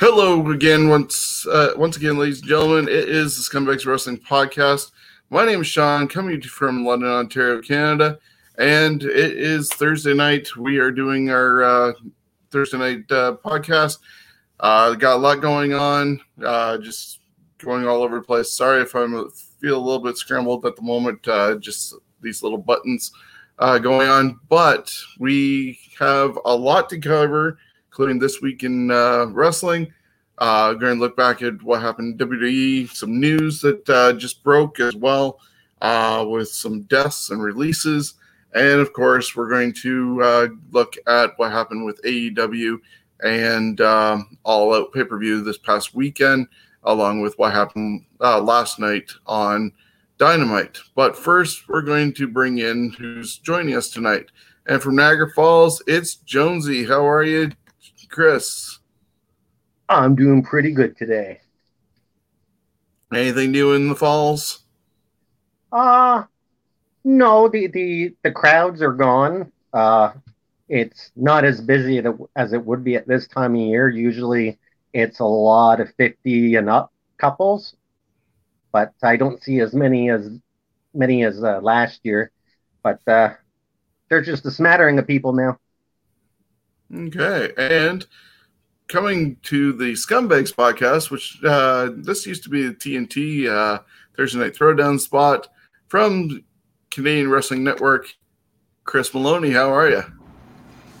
Hello again, once uh, once again, ladies and gentlemen. It is the Scumbags Wrestling Podcast. My name is Shawn, coming from London, Ontario, Canada, and it is Thursday night. We are doing our uh, Thursday night uh, podcast. Uh, got a lot going on, uh, just going all over the place. Sorry if I feel a little bit scrambled at the moment. Uh, just these little buttons uh, going on, but we have a lot to cover including this week in uh, wrestling. Uh, going to look back at what happened in WWE, some news that uh, just broke as well, uh, with some deaths and releases. And of course, we're going to uh, look at what happened with AEW and um, All Out pay per view this past weekend, along with what happened uh, last night on Dynamite. But first, we're going to bring in who's joining us tonight. And from Niagara Falls, it's Jonesy. How are you, Chris? I'm doing pretty good today. Anything new in the falls? Uh no, the the the crowds are gone. Uh it's not as busy as it would be at this time of year. Usually it's a lot of 50 and up couples, but I don't see as many as many as uh, last year. But uh, there's just a smattering of people now. Okay. And coming to the Scumbags podcast, which uh, this used to be the TNT uh, Thursday Night Throwdown spot from Canadian Wrestling Network. Chris Maloney, how are you?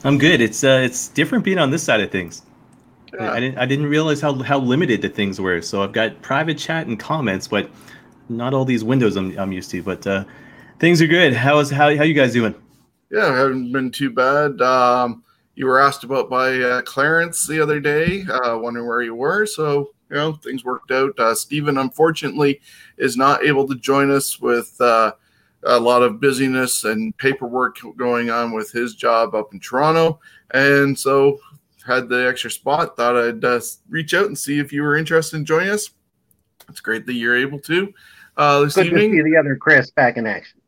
I'm good. It's uh, it's different being on this side of things. Yeah. I, I didn't I didn't realize how how limited the things were. So I've got private chat and comments, but not all these windows I'm, I'm used to. But uh, things are good. How is how how you guys doing? Yeah, haven't been too bad. Um, you were asked about by uh, Clarence the other day, uh, wondering where you were. So, you know, things worked out. Uh, Stephen, unfortunately, is not able to join us with uh, a lot of busyness and paperwork going on with his job up in Toronto. And so, had the extra spot, thought I'd uh, reach out and see if you were interested in joining us. It's great that you're able to. Uh, this Good evening. to see the other Chris back in action.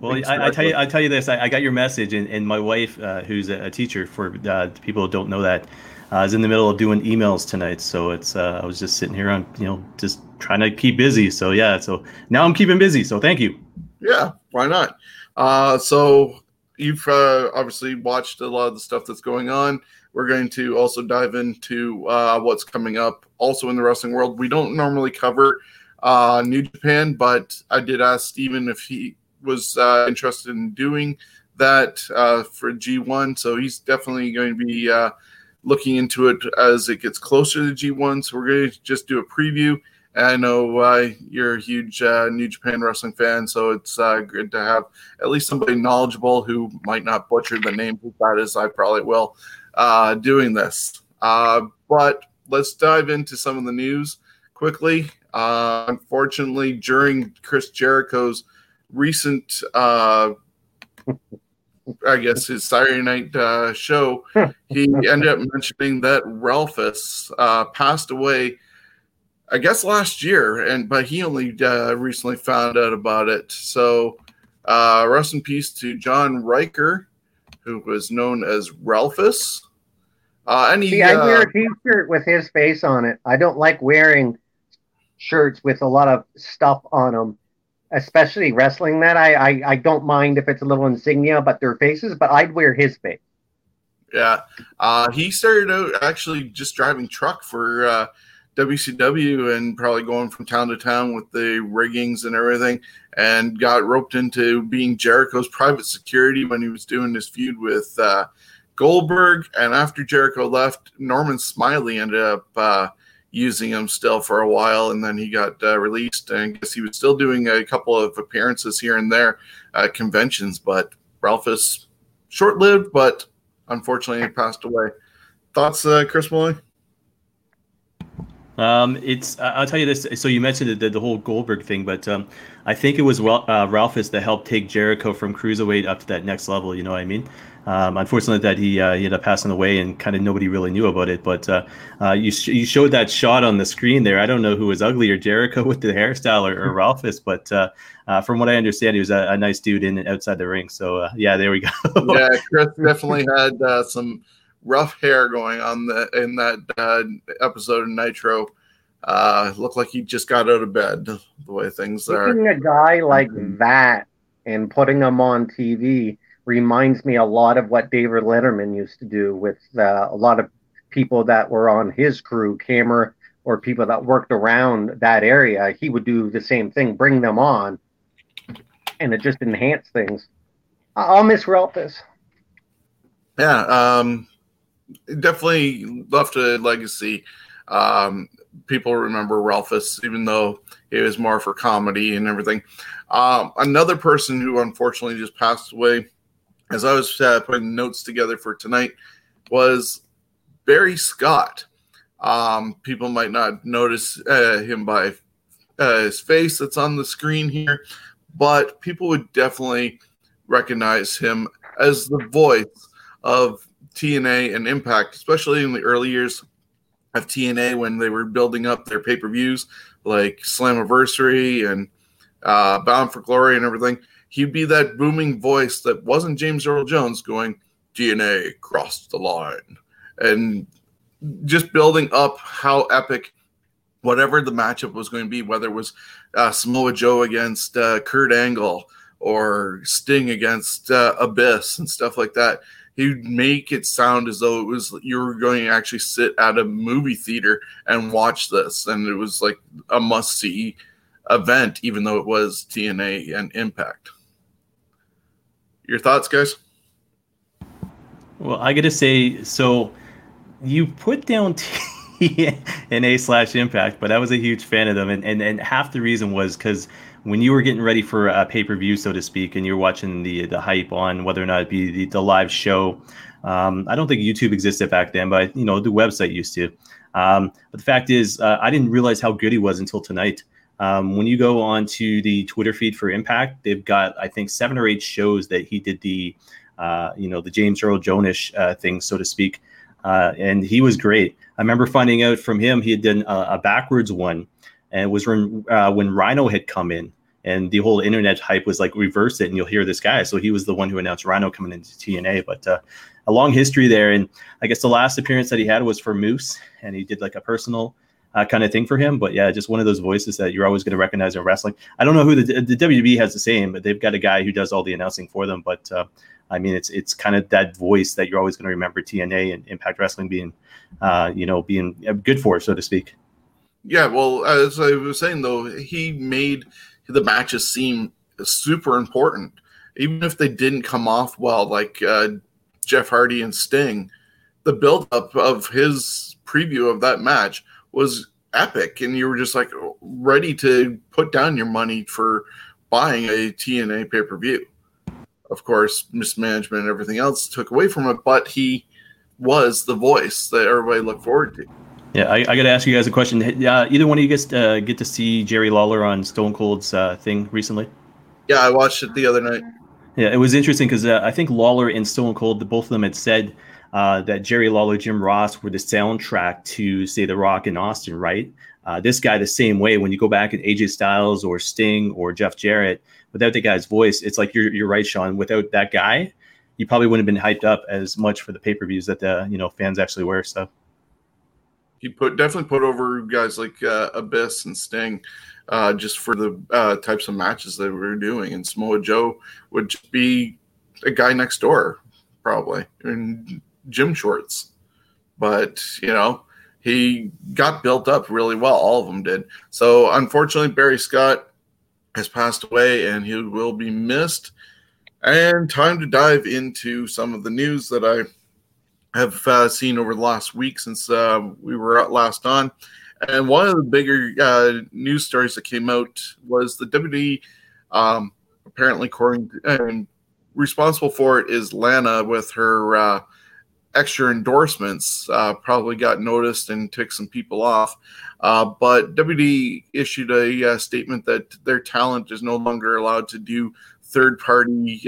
Well, I, I, tell you, I tell you this. I, I got your message, and, and my wife, uh, who's a, a, teacher, for uh, people who don't know that, uh, is in the middle of doing emails tonight. So it's uh, I was just sitting here on, you know, just trying to keep busy. So yeah, so now I'm keeping busy. So thank you. Yeah, why not? Uh, so you've uh, obviously watched a lot of the stuff that's going on. We're going to also dive into uh, what's coming up also in the wrestling world. We don't normally cover uh, New Japan, but I did ask Steven if he was uh, interested in doing that uh, for G1. So he's definitely going to be uh, looking into it as it gets closer to G1. So we're going to just do a preview. And I know uh, you're a huge uh, New Japan wrestling fan, so it's uh, good to have at least somebody knowledgeable who might not butcher the name as bad as I probably will doing this. but let's dive into some of the news quickly. unfortunately, during Chris Jericho's recent, uh, I guess his Saturday night uh, show, he ended up mentioning that Ralphus uh, passed away. I guess last year, and but he only uh, recently found out about it. So, uh, rest in peace to John Riker, who was known as Ralphus. Uh, and he, See, I wear a T-shirt with his face on it. I don't like wearing shirts with a lot of stuff on them especially wrestling that I, I I don't mind if it's a little insignia but their faces, but I'd wear his face. Yeah, uh, he started out actually just driving truck for uh, WCW and probably going from town to town with the riggings and everything, and got roped into being Jericho's private security when he was doing his feud with uh, Goldberg. And after Jericho left, Norman Smiley ended up uh, using him still for a while, and then he got uh, released. And I guess he was still doing a couple of appearances here and there at conventions. But Ralphus short lived, but unfortunately, he passed away. Thoughts, uh, Chris Maloney? Um, it's I'll tell you this. So you mentioned the, the whole Goldberg thing, but um, I think it was uh, Ralphus that helped take Jericho from cruiserweight up to that next level. You know what I mean? Um, unfortunately, that he, uh, he ended up passing away, and kind of nobody really knew about it. But uh, uh, you sh- you showed that shot on the screen there. I don't know who was uglier, Jericho with the hairstyle or, or Ralphus, but uh, uh, from what I understand, he was a, a, nice dude in and outside the ring. So uh, yeah, there we go. yeah, Chris definitely had some rough hair going on the in that uh, episode of Nitro. Uh, looked like he just got out of bed. The way things are. Picking a guy like that and putting him on TV reminds me a lot of what David Letterman used to do with uh, a lot of people that were on his crew, camera or people that worked around that area. He would do the same thing, bring them on, and it just enhanced things. I'll miss Ralphus. Yeah, um, definitely left a legacy. Um, people remember Ralphus, even though it was more for comedy and everything. Um, another person who unfortunately just passed away, as I was uh, putting notes together for tonight, was Barry Scott. Um, people might not notice uh, him by uh, his face that's on the screen here, but people would definitely recognize him as the voice of TNA and Impact, especially in the early years of TNA when they were building up their pay per views like Slammiversary and uh, Bound for Glory and everything. He'd be that booming voice that wasn't James Earl Jones going, TNA crossed the line. And just building up how epic whatever the matchup was going to be, whether it was uh, Samoa Joe against uh, Kurt Angle or Sting against uh, Abyss and stuff like that he'd make it sound as though it was you were going to actually sit at a movie theater and watch this, and it was like a must see event, even though it was TNA and Impact. Your thoughts, guys? Well, I got to say, so you put down T and A slash Impact, but I was a huge fan of them, and and, and half the reason was because when you were getting ready for a pay per view, so to speak, and you're watching the the hype on whether or not it be the, the live show. Um, I don't think YouTube existed back then, but you know the website used to. Um, but the fact is, uh, I didn't realize how good he was until tonight. Um, when you go on to the Twitter feed for Impact, they've got I think seven or eight shows that he did the, uh, you know, the James Earl Jones uh, thing, so to speak, uh, and he was great. I remember finding out from him he had done a, a backwards one and it was when uh, when Rhino had come in, and the whole internet hype was like reverse it, and you'll hear this guy. So he was the one who announced Rhino coming into TNA. But uh, a long history there, and I guess the last appearance that he had was for Moose, and he did like a personal. Uh, kind of thing for him, but yeah, just one of those voices that you're always going to recognize in wrestling. I don't know who the, the WB has the same, but they've got a guy who does all the announcing for them. But uh, I mean, it's it's kind of that voice that you're always going to remember TNA and Impact Wrestling being, uh, you know, being good for, so to speak. Yeah, well, as I was saying though, he made the matches seem super important, even if they didn't come off well, like uh, Jeff Hardy and Sting. The buildup of his preview of that match was epic, and you were just like ready to put down your money for buying a TNA pay per view. Of course, mismanagement and everything else took away from it, but he was the voice that everybody looked forward to. Yeah, I, I got to ask you guys a question. Uh, either one of you guys uh, get to see Jerry Lawler on Stone Cold's uh, thing recently? Yeah, I watched it the other night. Yeah, it was interesting because uh, I think Lawler and Stone Cold, both of them had said uh, that Jerry Lawler, Jim Ross were the soundtrack to, say, The Rock and Austin, right? Uh, this guy, the same way. When you go back at AJ Styles or Sting or Jeff Jarrett, without the guy's voice, it's like you're, you're right, Shawn. Without that guy, you probably wouldn't have been hyped up as much for the pay per views that the you know fans actually were. So he put definitely put over guys like uh, Abyss and Sting, uh, just for the uh, types of matches that we were doing. And Samoa Joe would be a guy next door, probably in gym shorts. But you know, he got built up really well. All of them did. So unfortunately, Barry Scott has passed away, and he will be missed. And time to dive into some of the news that I have uh, seen over the last week since uh, we were last on. And one of the bigger uh, news stories that came out was the WWE, um, apparently, according to, and responsible for it is Lana with her uh, extra endorsements. Uh, probably got noticed and took some people off. Uh, but WD issued a statement that their talent is no longer allowed to do third party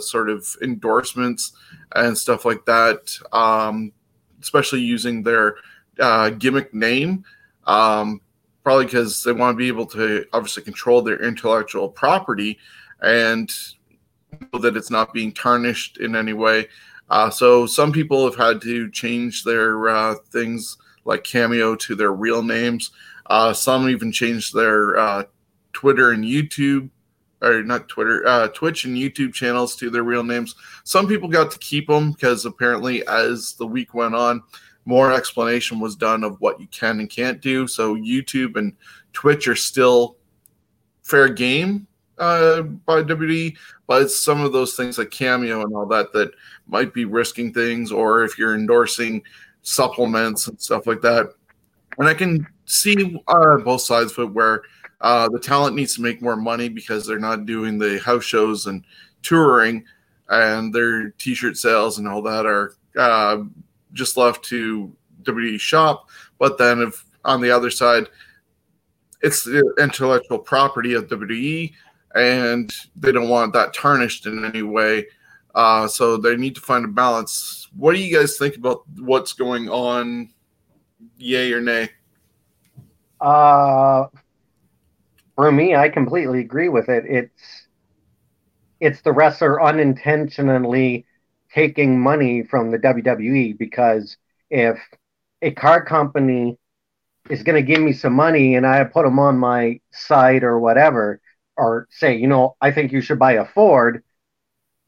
sort of endorsements and stuff like that, um, especially using their uh, gimmick name. Um, probably because they want to be able to obviously control their intellectual property and that it's not being tarnished in any way. Uh, so some people have had to change their uh, things like Cameo to their real names. Uh, some even changed their uh, Twitter and YouTube, or not Twitter, uh, Twitch and YouTube channels to their real names. Some people got to keep them because apparently, as the week went on, more explanation was done of what you can and can't do. So YouTube and Twitch are still fair game uh, by WWE, but it's some of those things like Cameo and all that that might be risking things, or if you're endorsing supplements and stuff like that. And I can see uh, both sides it where uh, the talent needs to make more money because they're not doing the house shows and touring, and their T-shirt sales and all that are uh, just left to WWE shop. But then, if on the other side, it's the intellectual property of WWE, and they don't want that tarnished in any way. Uh, so they need to find a balance. What do you guys think about what's going on? Yay or nay? Uh, for me, I completely agree with it. It's it's the wrestler unintentionally taking money from the WWE because if a car company is going to give me some money and I put them on my site or whatever, or say, you know, I think you should buy a Ford,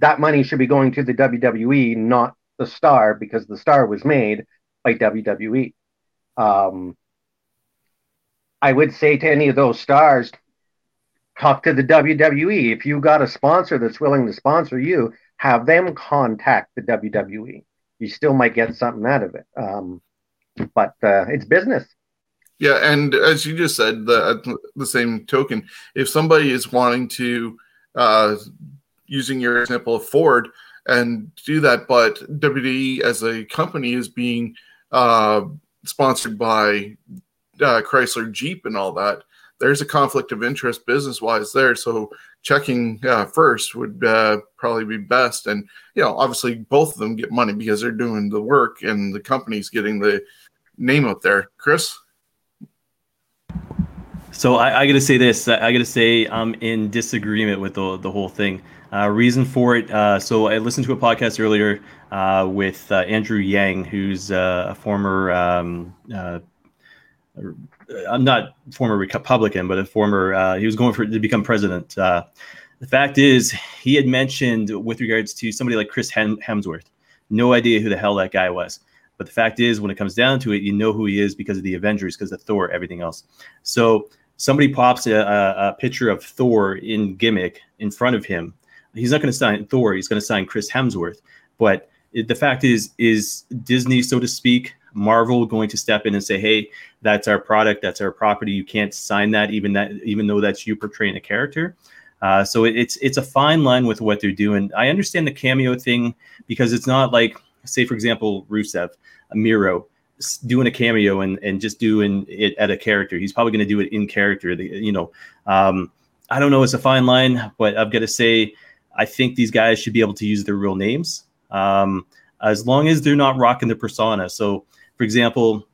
that money should be going to the WWE, not the star, because the star was made by WWE. Um, I would say to any of those stars, talk to the WWE. If you got a sponsor that's willing to sponsor you, have them contact the WWE. You still might get something out of it. Um, but uh, it's business. Yeah, and as you just said, the the same token, if somebody is wanting to, uh, using your example of Ford, and do that, but WWE as a company is being uh, sponsored by uh, Chrysler Jeep and all that, there's a conflict of interest business wise there. So checking uh, first would uh, probably be best. And, you know, obviously both of them get money because they're doing the work and the company's getting the name out there. Chris? So I, I got to say this. I got to say I'm in disagreement with the, the whole thing. Uh, reason for it. Uh, so I listened to a podcast earlier uh, with uh, Andrew Yang, who's uh, a former um, uh, I'm not former Republican, but a former. He was going for to become president. The fact is, he had mentioned with regards to somebody like Chris Hemsworth. No idea who the hell that guy was. But the fact is, when it comes down to it, you know who he is because of the Avengers, because of Thor, everything else. So somebody pops a, a, a picture of Thor in gimmick in front of him. He's not going to sign Thor. He's going to sign Chris Hemsworth. But it, the fact is, is Disney, so to speak, Marvel going to step in and say, "Hey, that's our product, that's our property. You can't sign that, even that, even though that's you portraying a character." Uh, so it, it's it's a fine line with what they're doing. I understand the cameo thing because it's not like, say, for example, Rusev, Miro doing a cameo and and just doing it at a character. He's probably going to do it in character. The, you know, um, I don't know. It's a fine line, but I've got to say, I think these guys should be able to use their real names. Um, as long as they're not rocking the persona. So for example,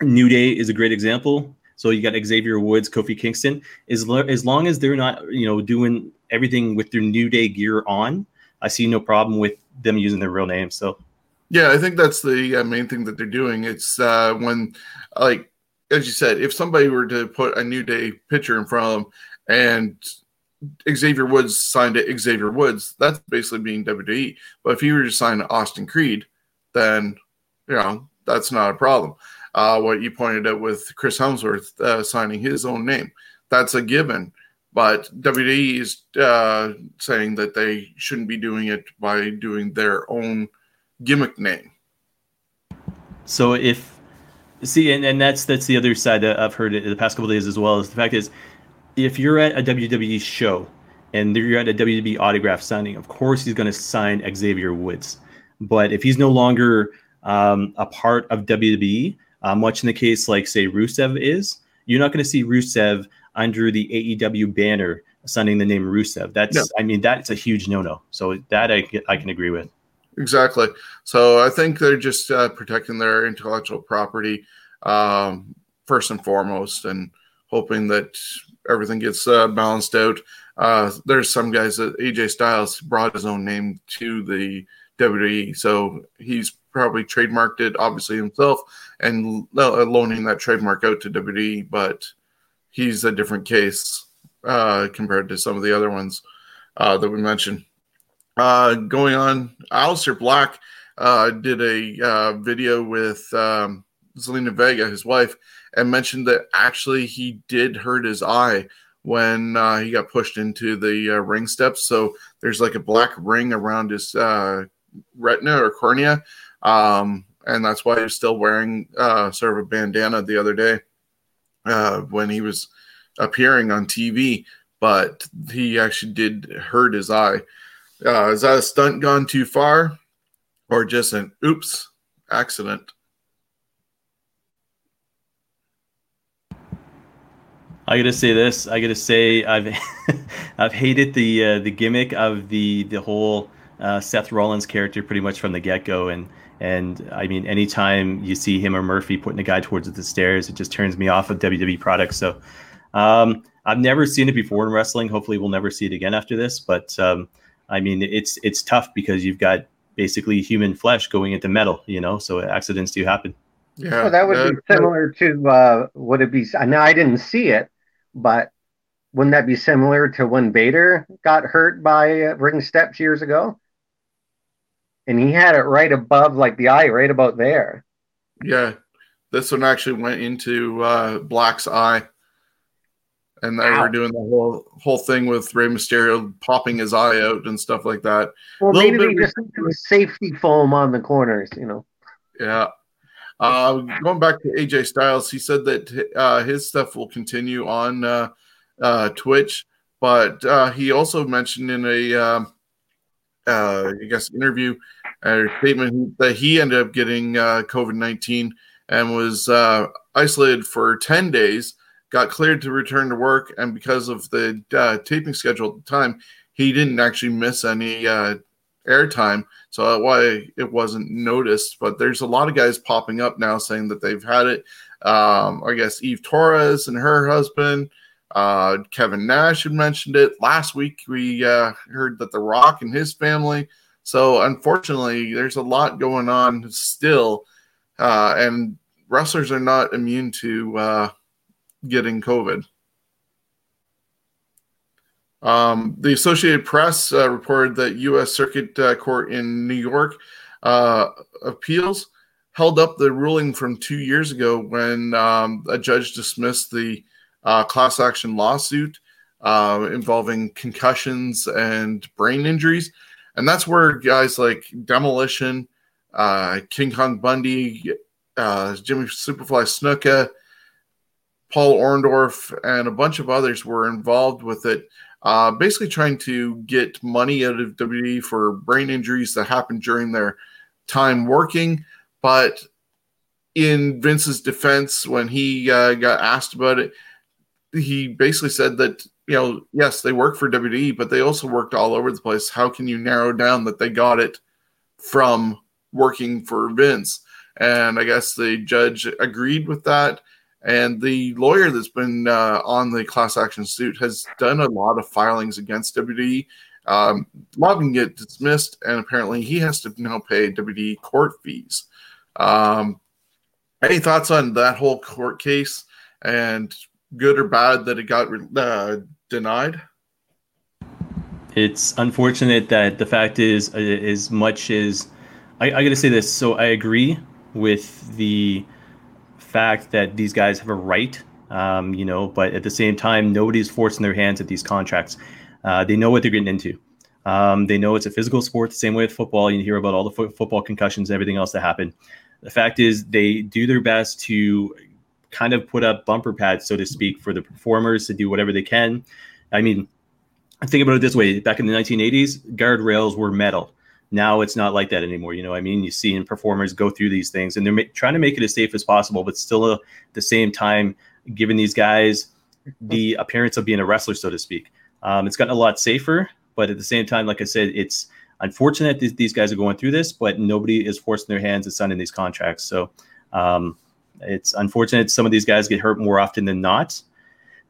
New Day is a great example. So you got Xavier Woods, Kofi Kingston. As, lo- as long as they're not, you know, doing everything with their New Day gear on, I see no problem with them using their real names. So, yeah, I think that's the uh, main thing that they're doing. It's uh, when, like, as you said, if somebody were to put a New Day picture in front of them and Xavier Woods signed it Xavier Woods, that's basically being WWE. But if he were to sign Austin Creed, then, you know, that's not a problem. Uh, what you pointed out with Chris Hemsworth uh, signing his own name, that's a given. But WWE is uh, saying that they shouldn't be doing it by doing their own gimmick name. So if see, and, and that's that's the other side that I've heard it the past couple days as well. Is the fact is, if you're at a WWE show and you're at a WWE autograph signing, of course he's going to sign Xavier Woods. But if he's no longer um, a part of WWE, uh, much in the case like say Rusev is, you're not going to see Rusev under the AEW banner signing the name Rusev. That's no. I mean that's a huge no-no. So that I I can agree with. Exactly. So I think they're just uh, protecting their intellectual property um, first and foremost, and hoping that everything gets uh, balanced out. Uh, there's some guys that AJ Styles brought his own name to the WWE. So he's probably trademarked it, obviously himself, and loaning that trademark out to WWE. But he's a different case uh, compared to some of the other ones uh, that we mentioned. Uh, going on, Aleister Black uh, did a uh, video with um, Zelina Vega, his wife, and mentioned that actually he did hurt his eye when uh, he got pushed into the uh, ring steps. So there's like a black ring around his uh, retina or cornea, um, and that's why he's still wearing uh, sort of a bandana the other day uh, when he was appearing on TV. But he actually did hurt his eye. Uh, is that a stunt gone too far, or just an oops accident? I gotta say this. I gotta say I've I've hated the uh, the gimmick of the the whole uh, Seth Rollins character pretty much from the get go, and and I mean anytime you see him or Murphy putting a guy towards the stairs, it just turns me off of WWE products. So um, I've never seen it before in wrestling. Hopefully, we'll never see it again after this. But um, I mean, it's it's tough because you've got basically human flesh going into metal, you know. So accidents do happen. Yeah, well, that would uh, be similar to uh, would it be? Now I didn't see it, but wouldn't that be similar to when Vader got hurt by uh, ring steps years ago? And he had it right above, like the eye, right about there. Yeah, this one actually went into uh, Black's eye, and they Ow. were doing the whole whole thing with Rey Mysterio popping his eye out and stuff like that. Well, maybe they just do safety foam on the corners, you know. Yeah, uh, going back to AJ Styles, he said that uh, his stuff will continue on uh, uh Twitch, but uh, he also mentioned in a, um, uh, I guess, interview or statement that he ended up getting COVID 19 and was isolated for 10 days, got cleared to return to work. And because of the taping schedule at the time, he didn't actually miss any airtime. So why it wasn't noticed. But there's a lot of guys popping up now saying that they've had it. Um, I guess Eve Torres and her husband, uh, Kevin Nash had mentioned it last week. We uh, heard that The Rock and his family. So unfortunately, there's a lot going on still, uh, and wrestlers are not immune to uh, getting COVID. Um, the Associated Press uh, reported that U.S. Circuit uh, Court in New York uh, appeals held up the ruling from two years ago when um, a judge dismissed the uh, class action lawsuit uh, involving concussions and brain injuries. And that's where guys like Demolition, uh, King Kong Bundy, Jimmy Superfly Snuka, Paul Orndorff, and a bunch of others were involved with it uh, basically trying to get money out of WWE for brain injuries that happened during their time working. But in Vince's defense, when he uh, got asked about it, he basically said that you know, yes, they work for WWE, but they also worked all over the place. How can you narrow down that they got it from working for Vince? And I guess the judge agreed with that and the lawyer that's been uh, on the class action suit has done a lot of filings against WWE. Um, a get dismissed, and apparently he has to now pay WWE court fees. Um, any thoughts on that whole court case and good or bad that it got uh, denied? It's unfortunate that the fact is, uh, as much as I, I got to say this, so I agree with the fact that these guys have a right, um, you know, but at the same time, nobody's forcing their hands at these contracts. Uh, they know what they're getting into. Um, they know it's a physical sport, the same way with football. You hear about all the fo- football concussions everything else that happen. The fact is, they do their best to kind of put up bumper pads, so to speak, for the performers to do whatever they can. I mean, think about it this way: back in the 1980s, guardrails were metal. Now it's not like that anymore. You know, I mean, you see performers go through these things, and they're ma- trying to make it as safe as possible, but still uh, at the same time giving these guys the appearance of being a wrestler, so to speak. Um, it's gotten a lot safer, but at the same time, like I said, it's unfortunate that these guys are going through this, but nobody is forcing their hands at signing these contracts. So um, it's unfortunate some of these guys get hurt more often than not.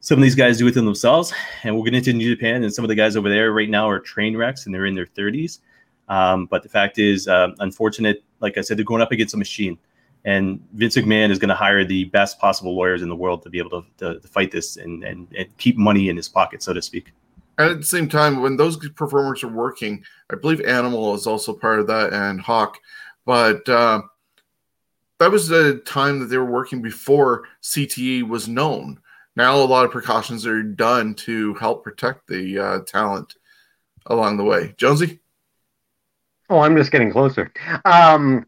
Some of these guys do it themselves, and we'll get into New Japan, and some of the guys over there right now are train wrecks, and they're in their 30s. Um, but the fact is, uh, unfortunate. Like I said, they're going up against a machine, and Vince McMahon is going to hire the best possible lawyers in the world to be able to, to, to fight this and, and, and keep money in his pocket, so to speak. And at the same time, when those performers are working, I believe Animal is also part of that and Hawk, but uh, that was the time that they were working before CTE was known. Now a lot of precautions are done to help protect the uh, talent along the way. Jonesy. Oh, I'm just getting closer. Um,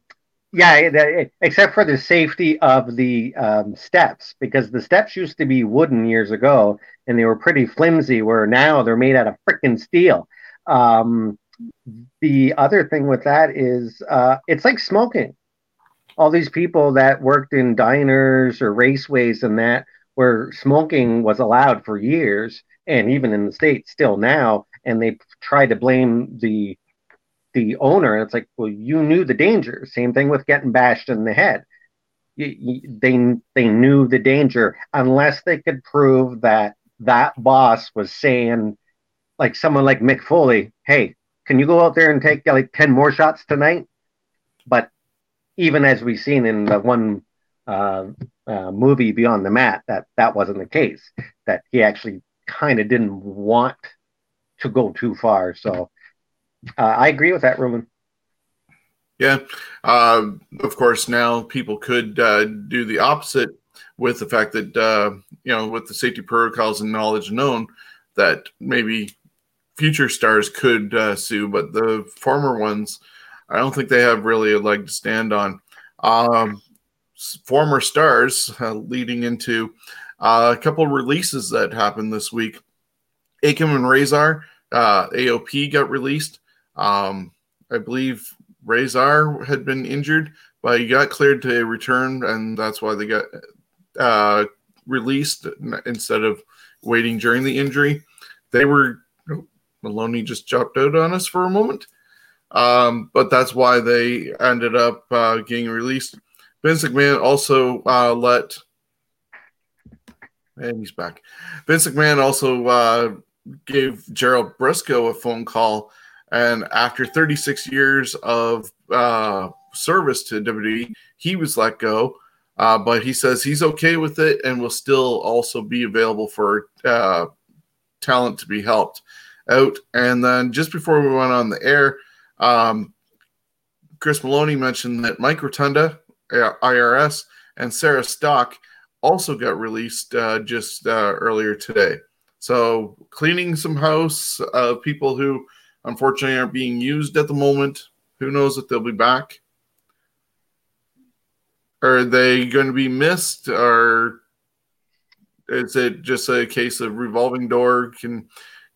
yeah, except for the safety of the um, steps, because the steps used to be wooden years ago, and they were pretty flimsy. Where now they're made out of freaking steel. Um, the other thing with that is, uh, it's like smoking. All these people that worked in diners or raceways and that, where smoking was allowed for years, and even in the states still now, and they try to blame the the owner. And it's like, well, you knew the danger. Same thing with getting bashed in the head. You, you, they they knew the danger unless they could prove that that boss was saying, like someone like Mick Foley, hey, can you go out there and take like ten more shots tonight? But even as we've seen in the one uh, uh, movie Beyond the Mat, that that wasn't the case. That he actually kind of didn't want to go too far. So uh, I agree with that, Roman. Yeah. Uh, of course, now people could uh, do the opposite with the fact that, uh, you know, with the safety protocols and knowledge known, that maybe future stars could uh, sue, but the former ones, I don't think they have really a leg to stand on. Um, former stars uh, leading into a couple releases that happened this week. Akam and Rezar, AOP got released. Um, I believe Rezar had been injured, but he got cleared to return, and that's why they got uh, released instead of waiting during the injury. They were Maloney just dropped out on us for a moment, um, but that's why they ended up uh, getting released. Vince McMahon also uh, let, and he's back. Vince McMahon also uh, gave Gerald Brisco a phone call and after 36 years of uh, service to WWE, he was let go. Uh, but he says he's okay with it and will still also be available for uh, talent to be helped out. And then just before we went on the air, um, Chris Maloney mentioned that Mike Rotunda, uh, IRS, and Sarah Stock also got released uh, just uh, earlier today. So cleaning some house of people who unfortunately aren't being used at the moment. Who knows if they'll be back? Are they going to be missed, or is it just a case of revolving door can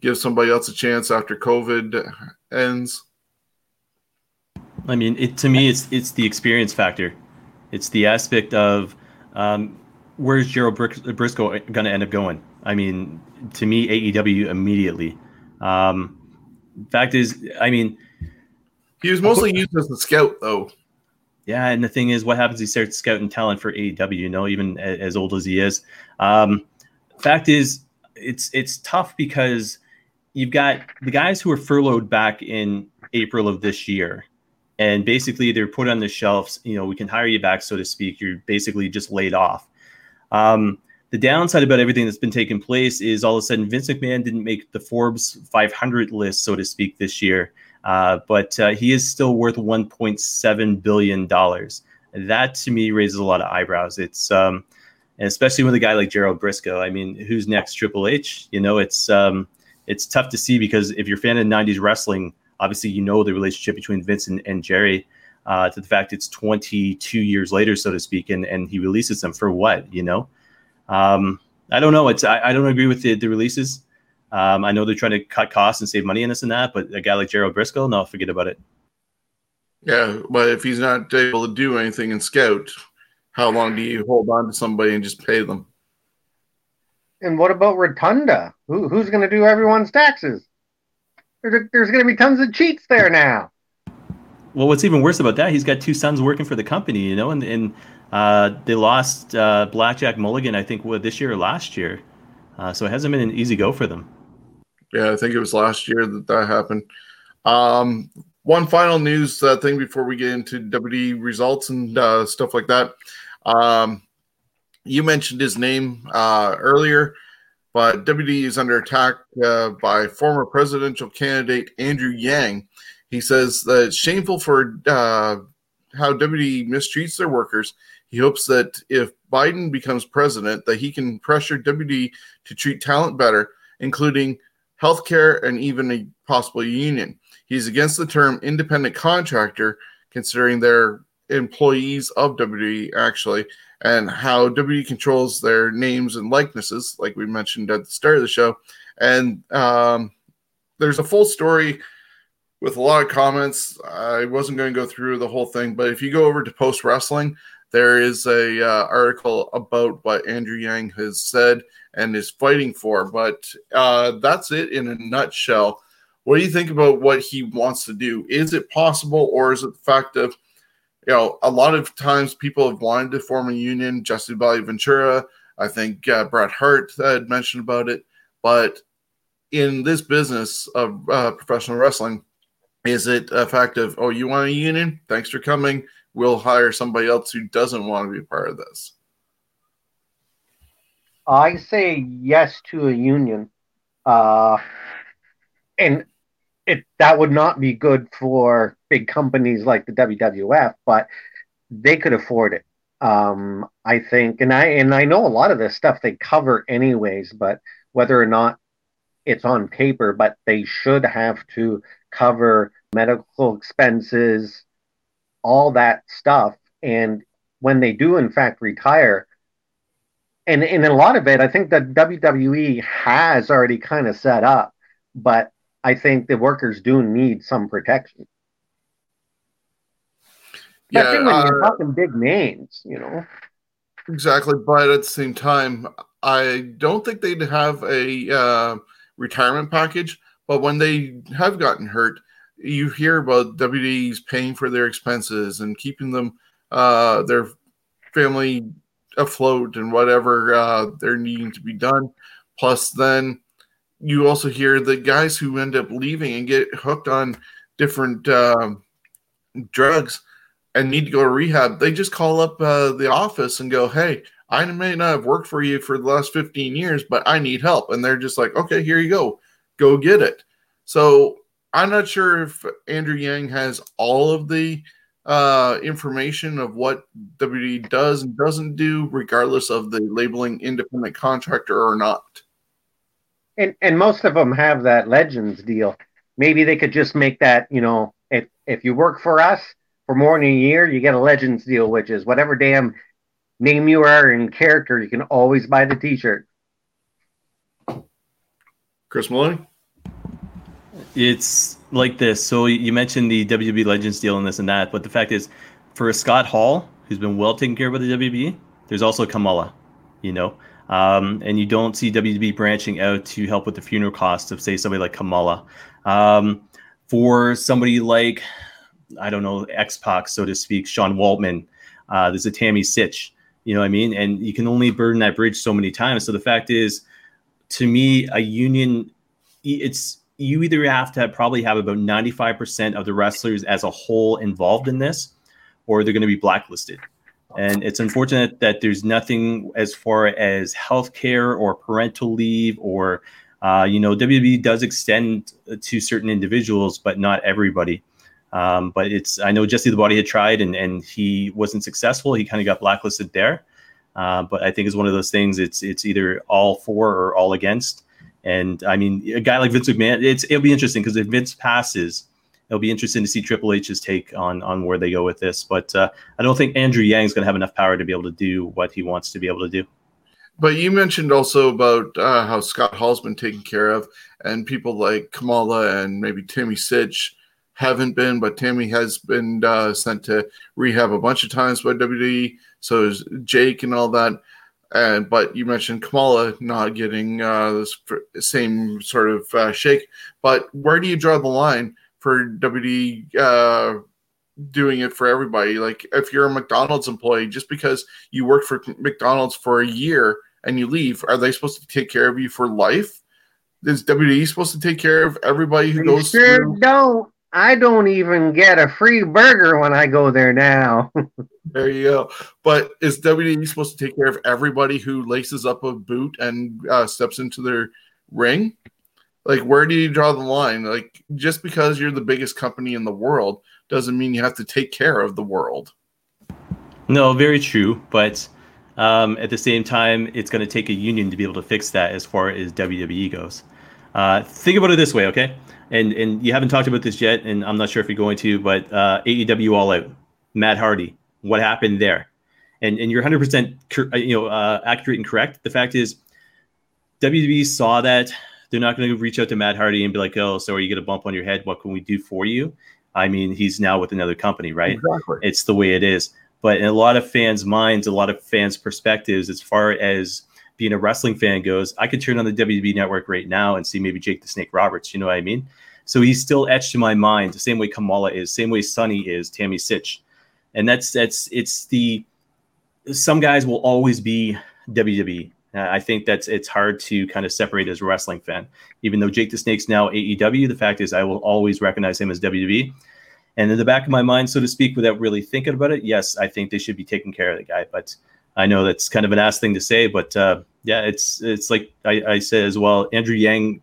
give somebody else a chance after COVID ends? I mean, it to me, it's it's the experience factor. It's the aspect of um, where's Gerald Brisco going to end up going. I mean, to me, AEW immediately. Um, fact is, I mean, he was mostly used as a scout, though. Yeah, and the thing is, what happens? He starts scouting talent for AEW. You know, even as old as he is. Um, fact is, it's it's tough because you've got the guys who were furloughed back in April of this year, and basically they're put on the shelves. You know, we can hire you back, so to speak. You're basically just laid off. Um, the downside about everything that's been taking place is all of a sudden Vince McMahon didn't make the Forbes 500 list, so to speak, this year. Uh, but uh, he is still worth 1.7 billion dollars. That to me raises a lot of eyebrows. It's um, especially with a guy like Gerald Brisco. I mean, who's next? Triple H. You know, it's um, it's tough to see because if you're a fan of 90s wrestling, obviously you know the relationship between Vince and, and Jerry. Uh, to the fact it's 22 years later, so to speak, and and he releases them for what? You know. Um, I don't know. It's I, I don't agree with the, the releases. Um, I know they're trying to cut costs and save money in this and that, but a guy like Gerald Brisco, no, forget about it. Yeah, but if he's not able to do anything in scout, how long do you hold on to somebody and just pay them? And what about Rotunda? Who, who's going to do everyone's taxes? There's, there's going to be tons of cheats there now. Well, what's even worse about that, he's got two sons working for the company, you know, and, and uh, they lost uh, Blackjack Mulligan, I think, this year or last year. Uh, so it hasn't been an easy go for them. Yeah, I think it was last year that that happened. Um, one final news uh, thing before we get into WWE results and uh, stuff like that. Um, you mentioned his name uh, earlier, but WWE is under attack uh, by former presidential candidate Andrew Yang. He says that it's shameful for uh, how WWE mistreats their workers. He hopes that if Biden becomes president, that he can pressure WWE to treat talent better, including healthcare and even a possible union. He's against the term independent contractor, considering they're employees of WWE actually, and how WWE controls their names and likenesses, like we mentioned at the start of the show. And um, there's a full story with a lot of comments. I wasn't going to go through the whole thing, but if you go over to Post Wrestling, there is a uh, article about what Andrew Yang has said and is fighting for. But uh, that's it in a nutshell. What do you think about what he wants to do? Is it possible, or is it the fact of you know, a lot of times people have wanted to form a union. Jesse Bobby Ventura, I think uh, Bret Hart had mentioned about it. But in this business of uh, professional wrestling, is it a fact of, oh, you want a union? Thanks for coming. We'll hire somebody else who doesn't want to be part of this. I say yes to a union. Uh, and it that would not be good for big companies like the WWF, but they could afford it. Um, I think, and I and I know a lot of this stuff they cover anyways, but whether or not it's on paper, but they should have to cover medical expenses, all that stuff. And when they do, in fact, retire, and, and in a lot of it, I think that WWE has already kind of set up, but I think the workers do need some protection. Especially yeah, when uh, you're talking big names, you know. Exactly, but at the same time, I don't think they'd have a uh, retirement package. But when they have gotten hurt, you hear about WWE's paying for their expenses and keeping them, uh, their family afloat and whatever uh, they're needing to be done. Plus, then you also hear the guys who end up leaving and get hooked on different uh, drugs and need to go to rehab. They just call up uh, the office and go, "Hey, I may not have worked for you for the last 15 years, but I need help." And they're just like, "Okay, here you go, go get it." So I'm not sure if Andrew Yang has all of the uh, information of what WWE does and doesn't do, regardless of the labeling independent contractor or not and and most of them have that legends deal. Maybe they could just make that, you know, if if you work for us for more than a year, you get a legends deal, which is whatever damn name you are in character, you can always buy the T-shirt. Chris Maloney. It's like this. So you mentioned the WB Legends deal and this and that, but the fact is, for Scott Hall, who's been well taken care of by the WB, there's also Kamala. You know, um, and you don't see WWE branching out to help with the funeral costs of, say, somebody like Kamala. Um, for somebody like, I don't know, X Pac, so to speak, Sean Waltman, uh, there's a Tammy Sytch, you know what I mean? And you can only burn that bridge so many times. So the fact is, to me, a union, it's you either have to probably have about 95% of the wrestlers as a whole involved in this, or they're going to be blacklisted. And it's unfortunate that there's nothing as far as healthcare or parental leave or, uh, you know, WWE does extend to certain individuals, but not everybody. Um, but it's, I know Jesse the Body had tried and, and he wasn't successful. He kind of got blacklisted there. Uh, but I think it's one of those things. It's it's either all for or all against. And I mean, a guy like Vince McMahon, it's it'll be interesting because if Vince passes, it'll be interesting to see Triple H's take on on where they go with this. But uh, I don't think Andrew Yang's going to have enough power to be able to do what he wants to be able to do. But you mentioned also about uh, how Scott Hall's been taken care of, and people like Kamala and maybe Tammy Sytch haven't been, but Tammy has been uh, sent to rehab a bunch of times by WWE. So is Jake and all that. And but you mentioned Kamala not getting uh, this same sort of uh, shake. But where do you draw the line for WD uh, doing it for everybody. Like if you're a McDonald's employee, just because you work for McDonald's for a year and you leave, are they supposed to take care of you for life? Is WD supposed to take care of everybody who they goes sure through? don't. I don't even get a free burger when I go there now. there you go. But is WWE supposed to take care of everybody who laces up a boot and uh, steps into their ring? Like, where do you draw the line? Like, just because you're the biggest company in the world doesn't mean you have to take care of the world. No, very true. But um, at the same time, it's going to take a union to be able to fix that as far as WWE goes. Uh, think about it this way, okay? And and you haven't talked about this yet, and I'm not sure if you're going to, but uh, AEW All Out, Matt Hardy, what happened there? And and you're 100 percent uh, you know uh, accurate and correct. The fact is, WWE saw that they're not going to reach out to Matt Hardy and be like, "Oh, so are you going to bump on your head? What can we do for you?" I mean, he's now with another company, right? Exactly. It's the way it is. But in a lot of fans' minds, a lot of fans' perspectives, as far as being a wrestling fan goes, I could turn on the WWE network right now and see maybe Jake the Snake Roberts. You know what I mean? So he's still etched in my mind, the same way Kamala is, same way Sunny is, Tammy Sytch, and that's that's it's the some guys will always be WWE. Uh, I think that's it's hard to kind of separate as a wrestling fan. Even though Jake the Snake's now AEW, the fact is I will always recognize him as WWE. And in the back of my mind, so to speak, without really thinking about it, yes, I think they should be taking care of the guy. But I know that's kind of an ass thing to say, but uh, yeah, it's it's like I, I said as well. Andrew Yang,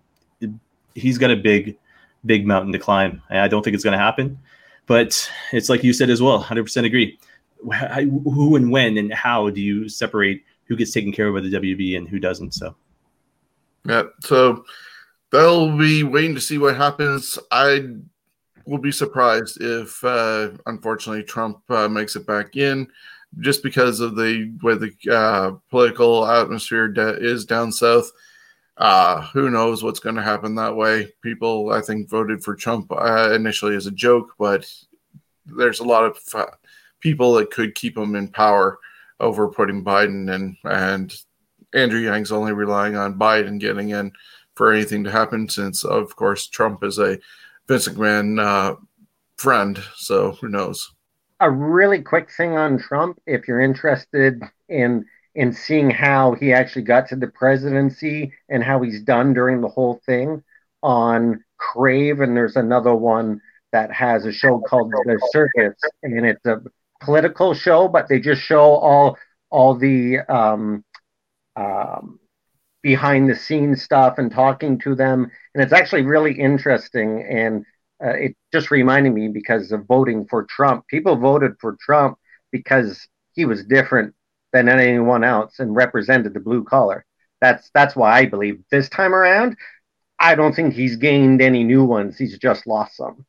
he's got a big, big mountain to climb. I don't think it's going to happen, but it's like you said as well. Hundred percent agree. Who and when and how do you separate who gets taken care of by the WB and who doesn't? So, yeah. So they'll be waiting to see what happens. I will be surprised if, uh, unfortunately, Trump uh, makes it back in, just because of the way the uh, political atmosphere de- is down south. Uh, who knows what's going to happen that way? People, I think, voted for Trump uh, initially as a joke, but there's a lot of people that could keep him in power over putting Biden and and Andrew Yang's only relying on Biden getting in for anything to happen, since of course Trump is a Vince McMahon uh, friend. So who knows? A really quick thing on Trump, if you're interested in in seeing how he actually got to the presidency and how he's done during the whole thing on Crave, and there's another one that has a show called The Circus, and it's a political show, but they just show all all the um, um, behind the scenes stuff and talking to them. And it's actually really interesting. And uh, it just reminded me because of voting for Trump. People voted for Trump because he was different than anyone else and represented the blue collar. That's that's why I believe this time around, I don't think he's gained any new ones. He's just lost some.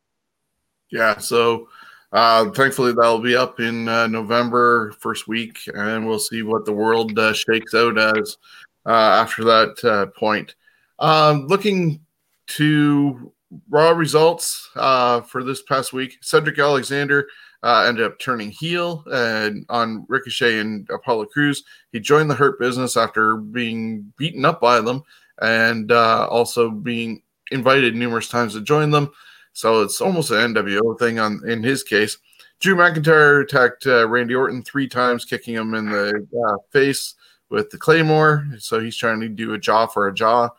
Yeah. So uh, thankfully, that'll be up in uh, November first week, and we'll see what the world uh, shakes out as uh, after that uh, point. Um, looking to raw results uh, for this past week, Cedric Alexander uh, ended up turning heel and on Ricochet and Apollo Crews. He joined the Hurt Business after being beaten up by them and uh, also being invited numerous times to join them. So it's almost an NWO thing on in his case. Drew McIntyre attacked uh, Randy Orton three times, kicking him in the uh, face with the claymore. So he's trying to do a jaw for a jaw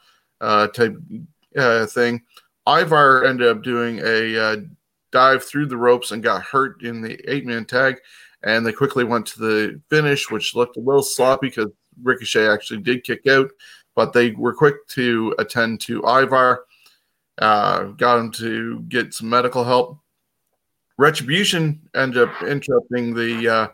uh, type thing. Ivar ended up doing a uh, dive through the ropes and got hurt in the eight man tag. And they quickly went to the finish, which looked a little sloppy because Ricochet actually did kick out, but they were quick to attend to Ivar, uh, got him to get some medical help. Retribution ended up interrupting the uh,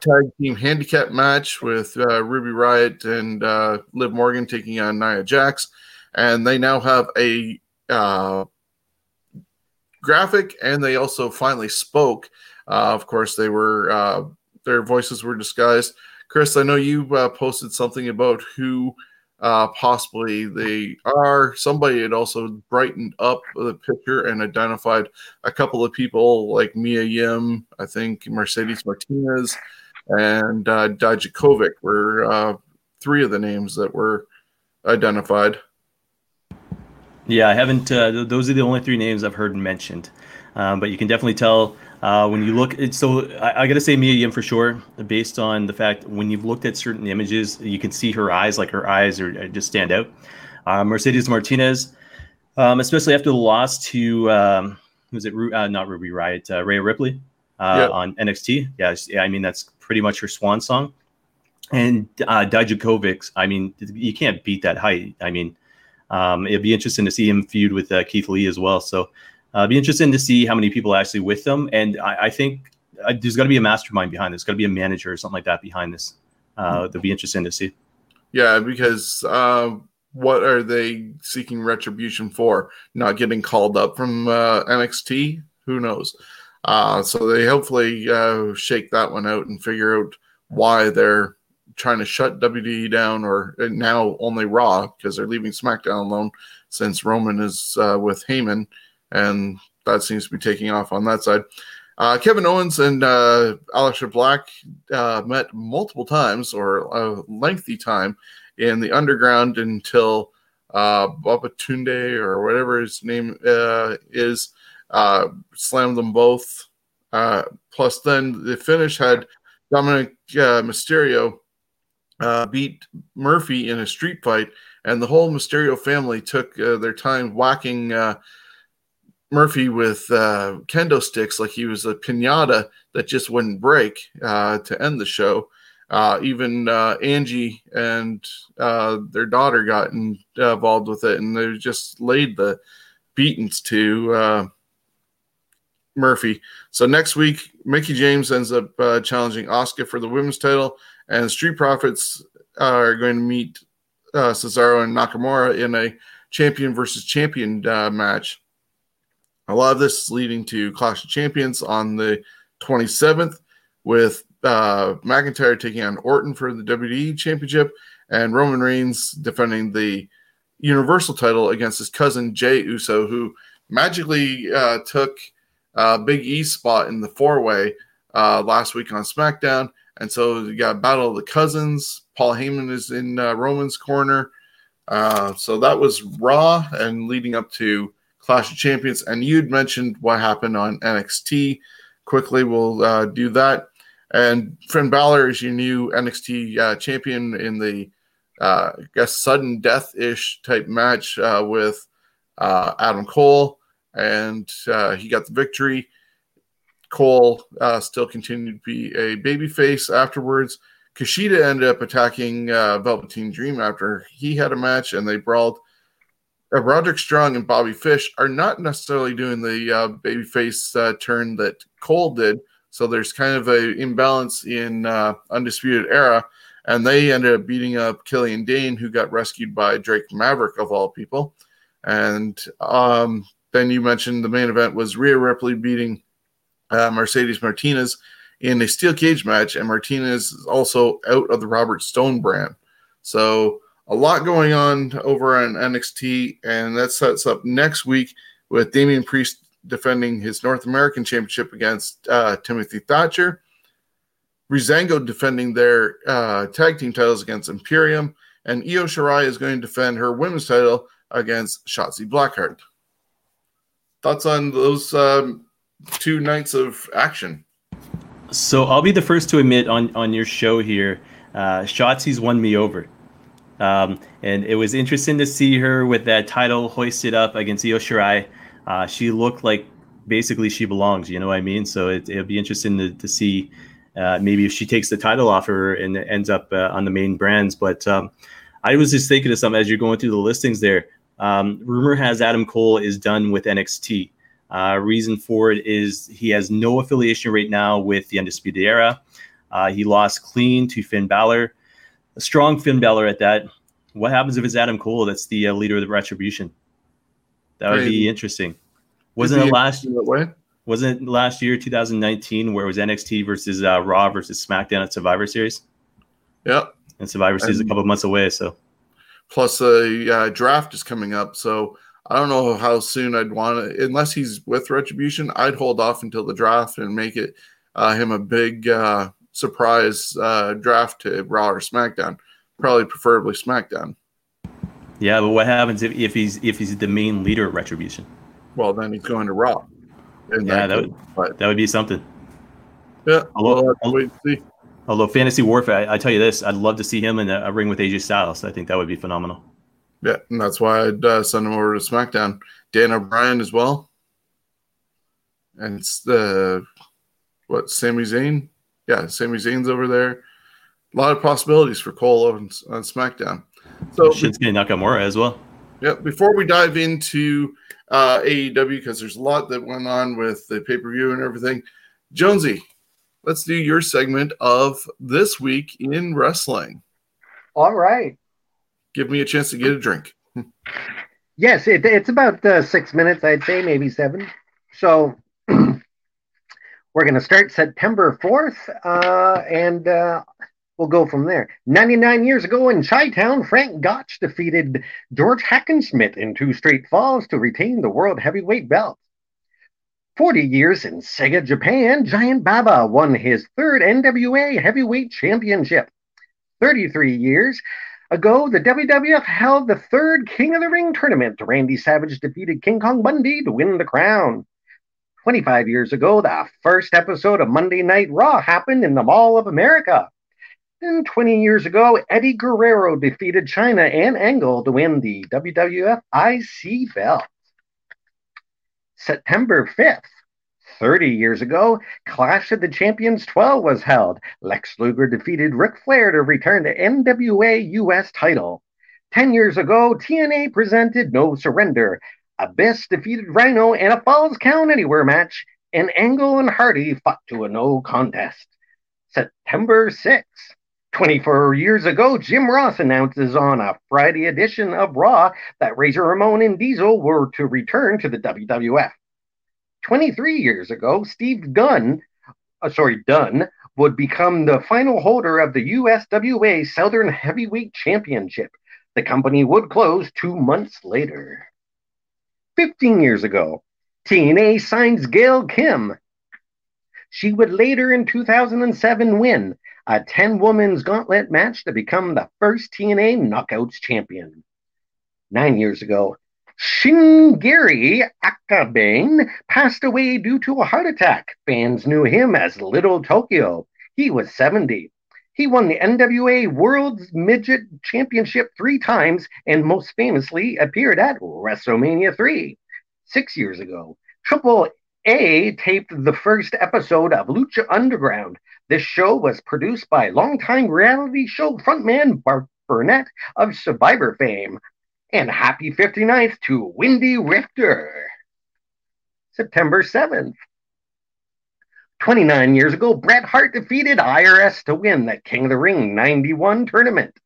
tag team handicap match with uh, Ruby Riott and uh, Liv Morgan taking on Nia Jax, and they now have a uh, graphic, and they also finally spoke. Uh, of course, they were uh, their voices were disguised. Chris, I know you uh, posted something about who uh, possibly they are. Somebody had also brightened up the picture and identified a couple of people like Mia Yim, I think Mercedes Martinez, and uh, Dijakovic were three of the names that were identified. Yeah, I haven't. Uh, those are the only three names I've heard mentioned, um, but you can definitely tell uh, when you look, so I, I got to say Mia Yim for sure, based on the fact when you've looked at certain images, you can see her eyes, like her eyes are just stand out. Uh, Mercedes Martinez, um, especially after the loss to um, who's it? Uh, not Ruby uh, Rhea Ripley uh, on NXT. Yeah, I mean that's pretty much her swan song. And uh, Dijakovic, I mean, you can't beat that height. I mean, um, it'd be interesting to see him feud with uh, Keith Lee as well. So uh, be interesting to see how many people actually with them. And I, I think uh, there's got to be a mastermind behind this. Got to be a manager or something like that behind this. Uh, that'd be interesting to see. Yeah, because uh, what are they seeking retribution for? Not getting called up from uh, NXT? Who knows? Uh, so they hopefully uh, shake that one out and figure out why they're trying to shut WWE down, or now only Raw because they're leaving SmackDown alone since Roman is uh, with Heyman, and that seems to be taking off on that side. Uh, Kevin Owens and uh, Aleister Black uh, met multiple times or a lengthy time in the underground until uh, Babatunde or whatever his name uh, is uh, slammed them both. Uh, plus, then the finish had Dominic uh, Mysterio uh, beat Murphy in a street fight, and the whole Mysterio family took uh, their time whacking uh, Murphy with uh, kendo sticks like he was a pinata that just wouldn't break uh, to end the show. Uh, even Angie and their daughter got in, involved with it, and they just laid the beatings to Murphy. So next week, Mickie James ends up challenging Asuka for the women's title, and Street Profits are going to meet uh, Cesaro and Nakamura in a champion versus champion uh, match. A lot of this is leading to Clash of Champions on the 27th, with uh, McIntyre taking on Orton for the WWE Championship, and Roman Reigns defending the Universal title against his cousin Jey Uso, who magically uh, took – uh, Big E spot in the four way uh, last week on SmackDown. And so you got Battle of the Cousins. Paul Heyman is in uh, Roman's corner. Uh, so that was Raw and leading up to Clash of Champions. And you'd mentioned what happened on NXT. Quickly, we'll uh, do that. And Finn Balor is your new NXT uh, champion in the, uh, I guess, sudden death ish type match uh, with Adam Cole and he got the victory. Cole uh, still continued to be a babyface afterwards. Kushida ended up attacking uh, Velveteen Dream after he had a match and they brawled. Uh, Roderick Strong and Bobby Fish are not necessarily doing the uh, babyface uh, turn that Cole did. So there's kind of a imbalance in uh, Undisputed Era. And they ended up beating up Killian Dain, who got rescued by Drake Maverick, of all people. And um, then you mentioned the main event was Rhea Ripley beating uh, Mercedes Martinez in a steel cage match, and Martinez is also out of the Robert Stone brand. So a lot going on over on NXT, and that sets up next week with Damian Priest defending his North American Championship against uh, Timothy Thatcher. Breezango defending their uh, tag team titles against Imperium, and Io Shirai is going to defend her women's title against Shotzi Blackheart thoughts on those um, two nights of action? So I'll be the first to admit on on your show here, uh, Shotzi's won me over. Um, and it was interesting to see her with that title hoisted up against Io Shirai. Uh, she looked like basically she belongs, you know what I mean? So it, will be interesting to, to see uh, maybe if she takes the title off her and ends up uh, on the main brands. But um, I was just thinking of something as you're going through the listings there. Um, rumor has Adam Cole is done with NXT. Uh, reason for it is he has no affiliation right now with the Undisputed Era. Uh, he lost clean to Finn Balor, a strong Finn Balor at that. What happens if it's Adam Cole that's the uh, leader of the Retribution? That would be interesting. Wasn't it last? year? Wasn't it last year, 2019, where it was NXT versus uh, Raw versus SmackDown at Survivor Series? Yep. And Survivor Series a couple months away, so Plus, a uh, draft is coming up, so I don't know how soon I'd want to. Unless he's with Retribution, I'd hold off until the draft and make it uh, him a big uh, surprise uh, draft to Raw or SmackDown. Probably, preferably SmackDown. Yeah, but what happens if, if he's if he's the main leader of Retribution? Well, then he's going to Raw. Yeah, that, that would but, that would be something. Yeah, although, we'll wait and see. Although fantasy warfare, I, I, tell you this, I'd love to see him in a, a, ring with AJ Styles. I think that would be phenomenal. Yeah, and that's why I'd uh, send him over to SmackDown. Daniel Bryan as well. and it's the what Sami Zayn. Yeah, Sami Zayn's over there. A lot of possibilities for Cole on, on SmackDown. So Shinsuke Nakamura as well. Yeah. Before we dive into uh, AEW, because there's a lot that went on with the pay per view and everything, Jonesy, let's do your segment of this week in wrestling. All right. Give me a chance to get a drink. yes, it, it's about uh, six minutes, I'd say, maybe seven. So we're going to start September 4th, uh, and uh, we'll go from there. 99 years ago in Chi Town, Frank Gotch defeated George Hackenschmidt in two straight falls to retain the World Heavyweight belt. 40 years in Saga Japan, Giant Baba won his third NWA Heavyweight Championship. 33 years ago, the WWF held the third King of the Ring tournament. Randy Savage defeated King Kong Bundy to win the crown. 25 years ago, the first episode of Monday Night Raw happened in the Mall of America. And 20 years ago, Eddie Guerrero defeated Chyna and Angle to win the WWF IC belt. September 5th, 30 years ago, Clash of the Champions 12 was held. Lex Luger defeated Ric Flair to return the NWA US title. 10 years ago, TNA presented No Surrender. Abyss defeated Rhino in a Falls Count Anywhere match, and Angle and Hardy fought to a no contest. September 6th. 24 years ago, Jim Ross announces on a Friday edition of Raw that Razor Ramon and Diesel were to return to the WWF. 23 years ago, Steve Gunn, uh, sorry, Dunn, would become the final holder of the USWA Southern Heavyweight Championship. The company would close two months later. 15 years ago, TNA signs Gail Kim. She would later in 2007 win a 10 women's gauntlet match to become the first TNA Knockouts champion. Nine years ago, Shingiri Akabane passed away due to a heart attack. Fans knew him as Little Tokyo. He was 70. He won the NWA World's Midget Championship three times and most famously appeared at WrestleMania 3 six years ago. Triple A taped the first episode of Lucha Underground. This show was produced by longtime reality show frontman Bart Burnett of Survivor fame. And happy 59th to Wendi Richter. September 7th. 29 years ago, Bret Hart defeated IRS to win the King of the Ring 91 tournament.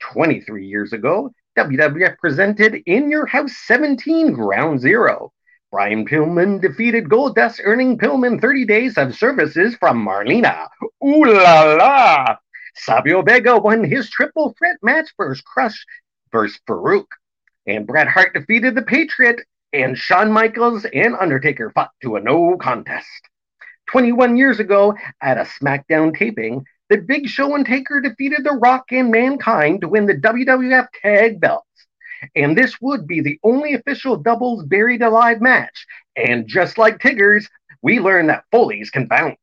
23 years ago, WWF presented In Your House 17 Ground Zero. Brian Pillman defeated Goldust, earning Pillman 30 days of services from Marlena. Ooh la la! Savio Vega won his triple threat match versus Crush versus Farouk. And Bret Hart defeated the Patriot, and Shawn Michaels and Undertaker fought to a no contest. 21 years ago, at a SmackDown taping, the Big Show and Taker defeated The Rock and Mankind to win the WWF Tag Belts. And this would be the only official doubles buried alive match. And just like Tigger's, we learned that Foley's can bounce.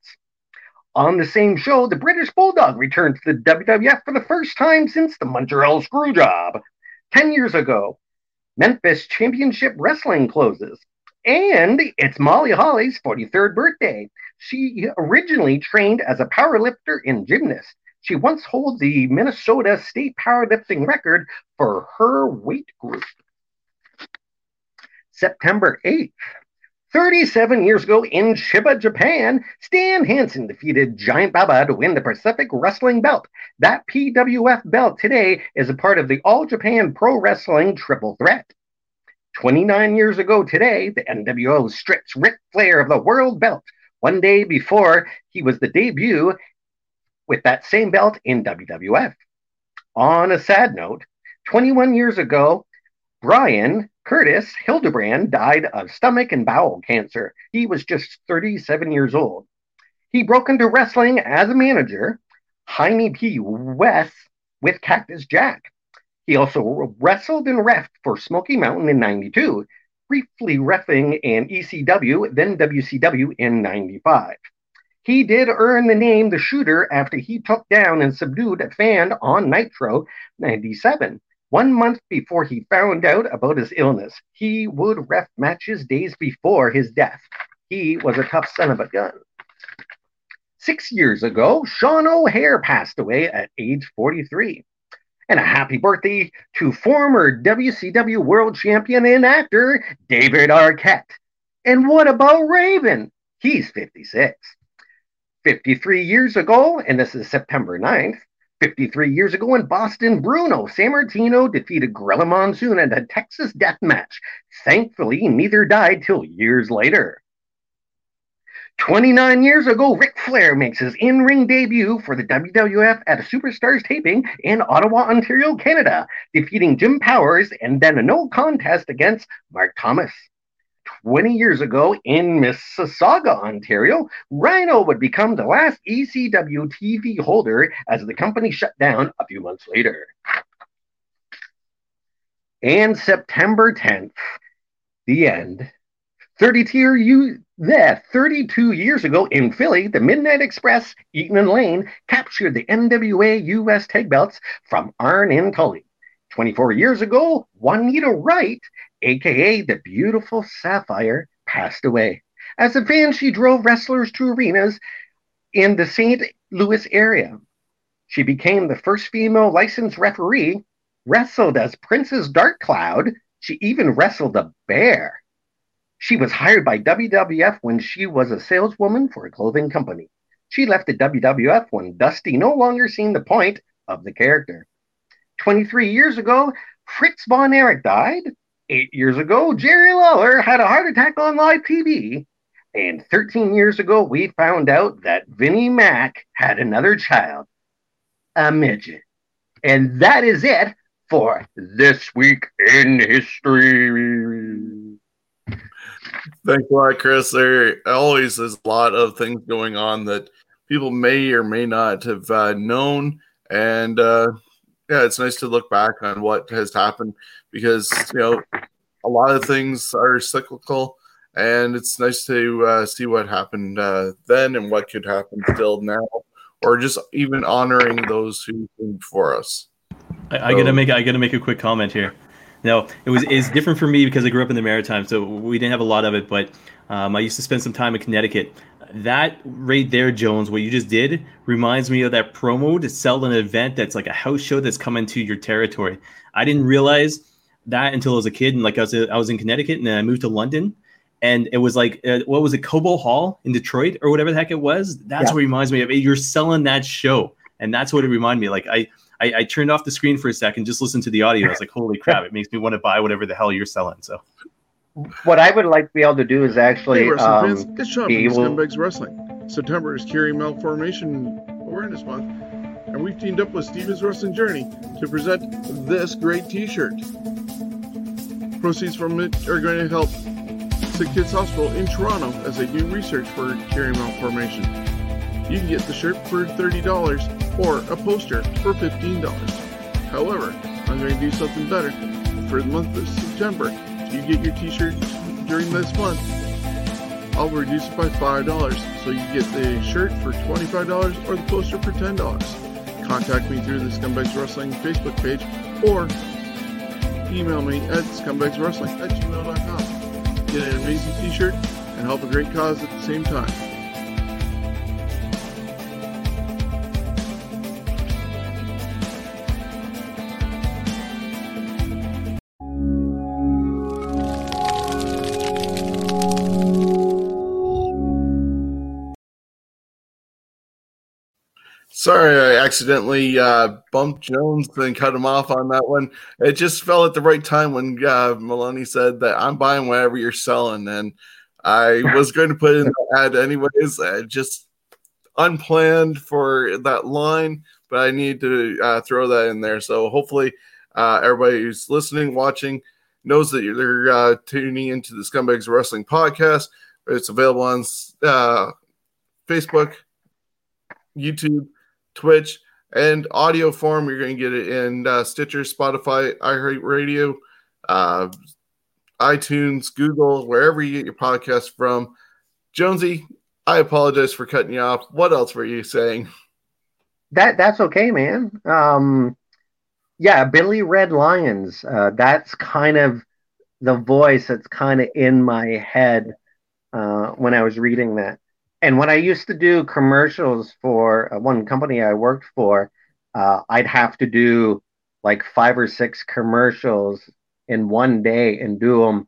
On the same show, the British Bulldog returned to the WWF for the first time since the Montreal Screwjob. Ten years ago, Memphis Championship Wrestling closes. And it's Molly Holly's 43rd birthday. She originally trained as a powerlifter and gymnast. She once holds the Minnesota state powerlifting record for her weight group. September 8th, 37 years ago in Chiba, Japan, Stan Hansen defeated Giant Baba to win the Pacific Wrestling belt. That PWF belt today is a part of the All Japan Pro Wrestling Triple Threat. 29 years ago today, the NWO strips Ric Flair of the world belt one day before he was the debut with that same belt in WWF. On a sad note, 21 years ago, Brian Curtis Hildebrand died of stomach and bowel cancer. He was just 37 years old. He broke into wrestling as a manager, Jaime P. West, with Cactus Jack. He also wrestled and refed for Smoky Mountain in 92, briefly refing in ECW, then WCW in 95. He did earn the name the shooter after he took down and subdued a fan on Nitro 97. One month before he found out about his illness, he would ref matches days before his death. He was a tough son of a gun. Six years ago, Sean O'Haire passed away at age 43. And a happy birthday to former WCW World Champion and actor David Arquette. And what about Raven? He's 56. 53 years ago, and this is September 9th, 53 years ago in Boston, Bruno Sammartino defeated Gorilla Monsoon in a Texas death match. Thankfully, neither died till years later. 29 years ago, Ric Flair makes his in ring debut for the WWF at a Superstars taping in Ottawa, Ontario, Canada, defeating Jim Powers and then a no contest against Mark Thomas. 20 years ago in Mississauga, Ontario, Rhino would become the last ECW TV holder as the company shut down a few months later. And September 10th, the end. 32 years, there, 32 years ago in Philly, the Midnight Express, Eaton and Lane, captured the NWA US tag belts from Arn and Tully. 24 years ago, Juanita Wright, aka the beautiful Sapphire, passed away. As a fan, she drove wrestlers to arenas in the St. Louis area. She became the first female licensed referee, wrestled as Princess Dark Cloud. She even wrestled a bear. She was hired by WWF when she was a saleswoman for a clothing company. She left the WWF when Dusty no longer seen the point of the character. 23 years ago, Fritz von Erich died. Eight years ago, Jerry Lawler had a heart attack on live TV. And 13 years ago, we found out that Vinnie Mac had another child, a midget. And that is it for This Week in History. Thanks a lot, Chris. There always is a lot of things going on that people may or may not have uh, known. And uh, yeah, it's nice to look back on what has happened because, you know, a lot of things are cyclical. And it's nice to uh, see what happened uh, then and what could happen still now, or just even honoring those who came before us. I, I so, gotta make I gotta make a quick comment here. No, it was is different for me because I grew up in the Maritime, so we didn't have a lot of it. But um, I used to spend some time in Connecticut. That right there, Jones, what you just did reminds me of that promo to sell an event that's like a house show that's coming to your territory. I didn't realize that until I was a kid, and like I was I was in Connecticut, and then I moved to London, and it was like uh, what was it, Cobo Hall in Detroit or whatever the heck it was. That's yeah. what reminds me of it. You're selling that show, and that's what it reminded me. Like I I, I turned off the screen for a second, just listened to the audio. I was like, holy crap, it makes me want to buy whatever the hell you're selling. So what I would like to be able to do is actually hey, um, fans, it's Shawn from Scumbags Wrestling. September is Chiari Malformation Awareness Month, and we've teamed up with Steven's Wrestling Journey to present this great T-shirt. Proceeds from it are going to help Sick Kids Hospital in Toronto as they do research for Chiari Malformation. You can get the shirt for $30 or a poster for $15. However, I'm going to do something better. For the month of September, you get your t-shirt during this month, I'll reduce it by $5. So you get the shirt for $25 or the poster for $10. Contact me through the Scumbags Wrestling Facebook page or email me at scumbagswrestling at gmail.com. Get an amazing t-shirt and help a great cause at the same time. Sorry, I accidentally uh, bumped Jones and cut him off on that one. It just fell at the right time when uh, Maloney said that I'm buying whatever you're selling, and I was going to put in the ad anyways. I just unplanned for that line, but I need to uh, throw that in there. So hopefully, uh, everybody who's listening, watching, knows that you're uh, tuning into the Scumbags Wrestling podcast. It's available on uh, Facebook, YouTube Twitch, and audio form. You're going to get it in uh, Stitcher, Spotify, iHeartRadio, uh, iTunes, Google, wherever you get your podcast from. Jonesy, I apologize for cutting you off. What else were you saying? That that's okay, man. Um, yeah, Billy Red Lyons. Uh, that's kind of the voice that's kind of in my head uh, when I was reading that. And when I used to do commercials for uh, one company I worked for, uh, I'd have to do like five or six commercials in one day and do them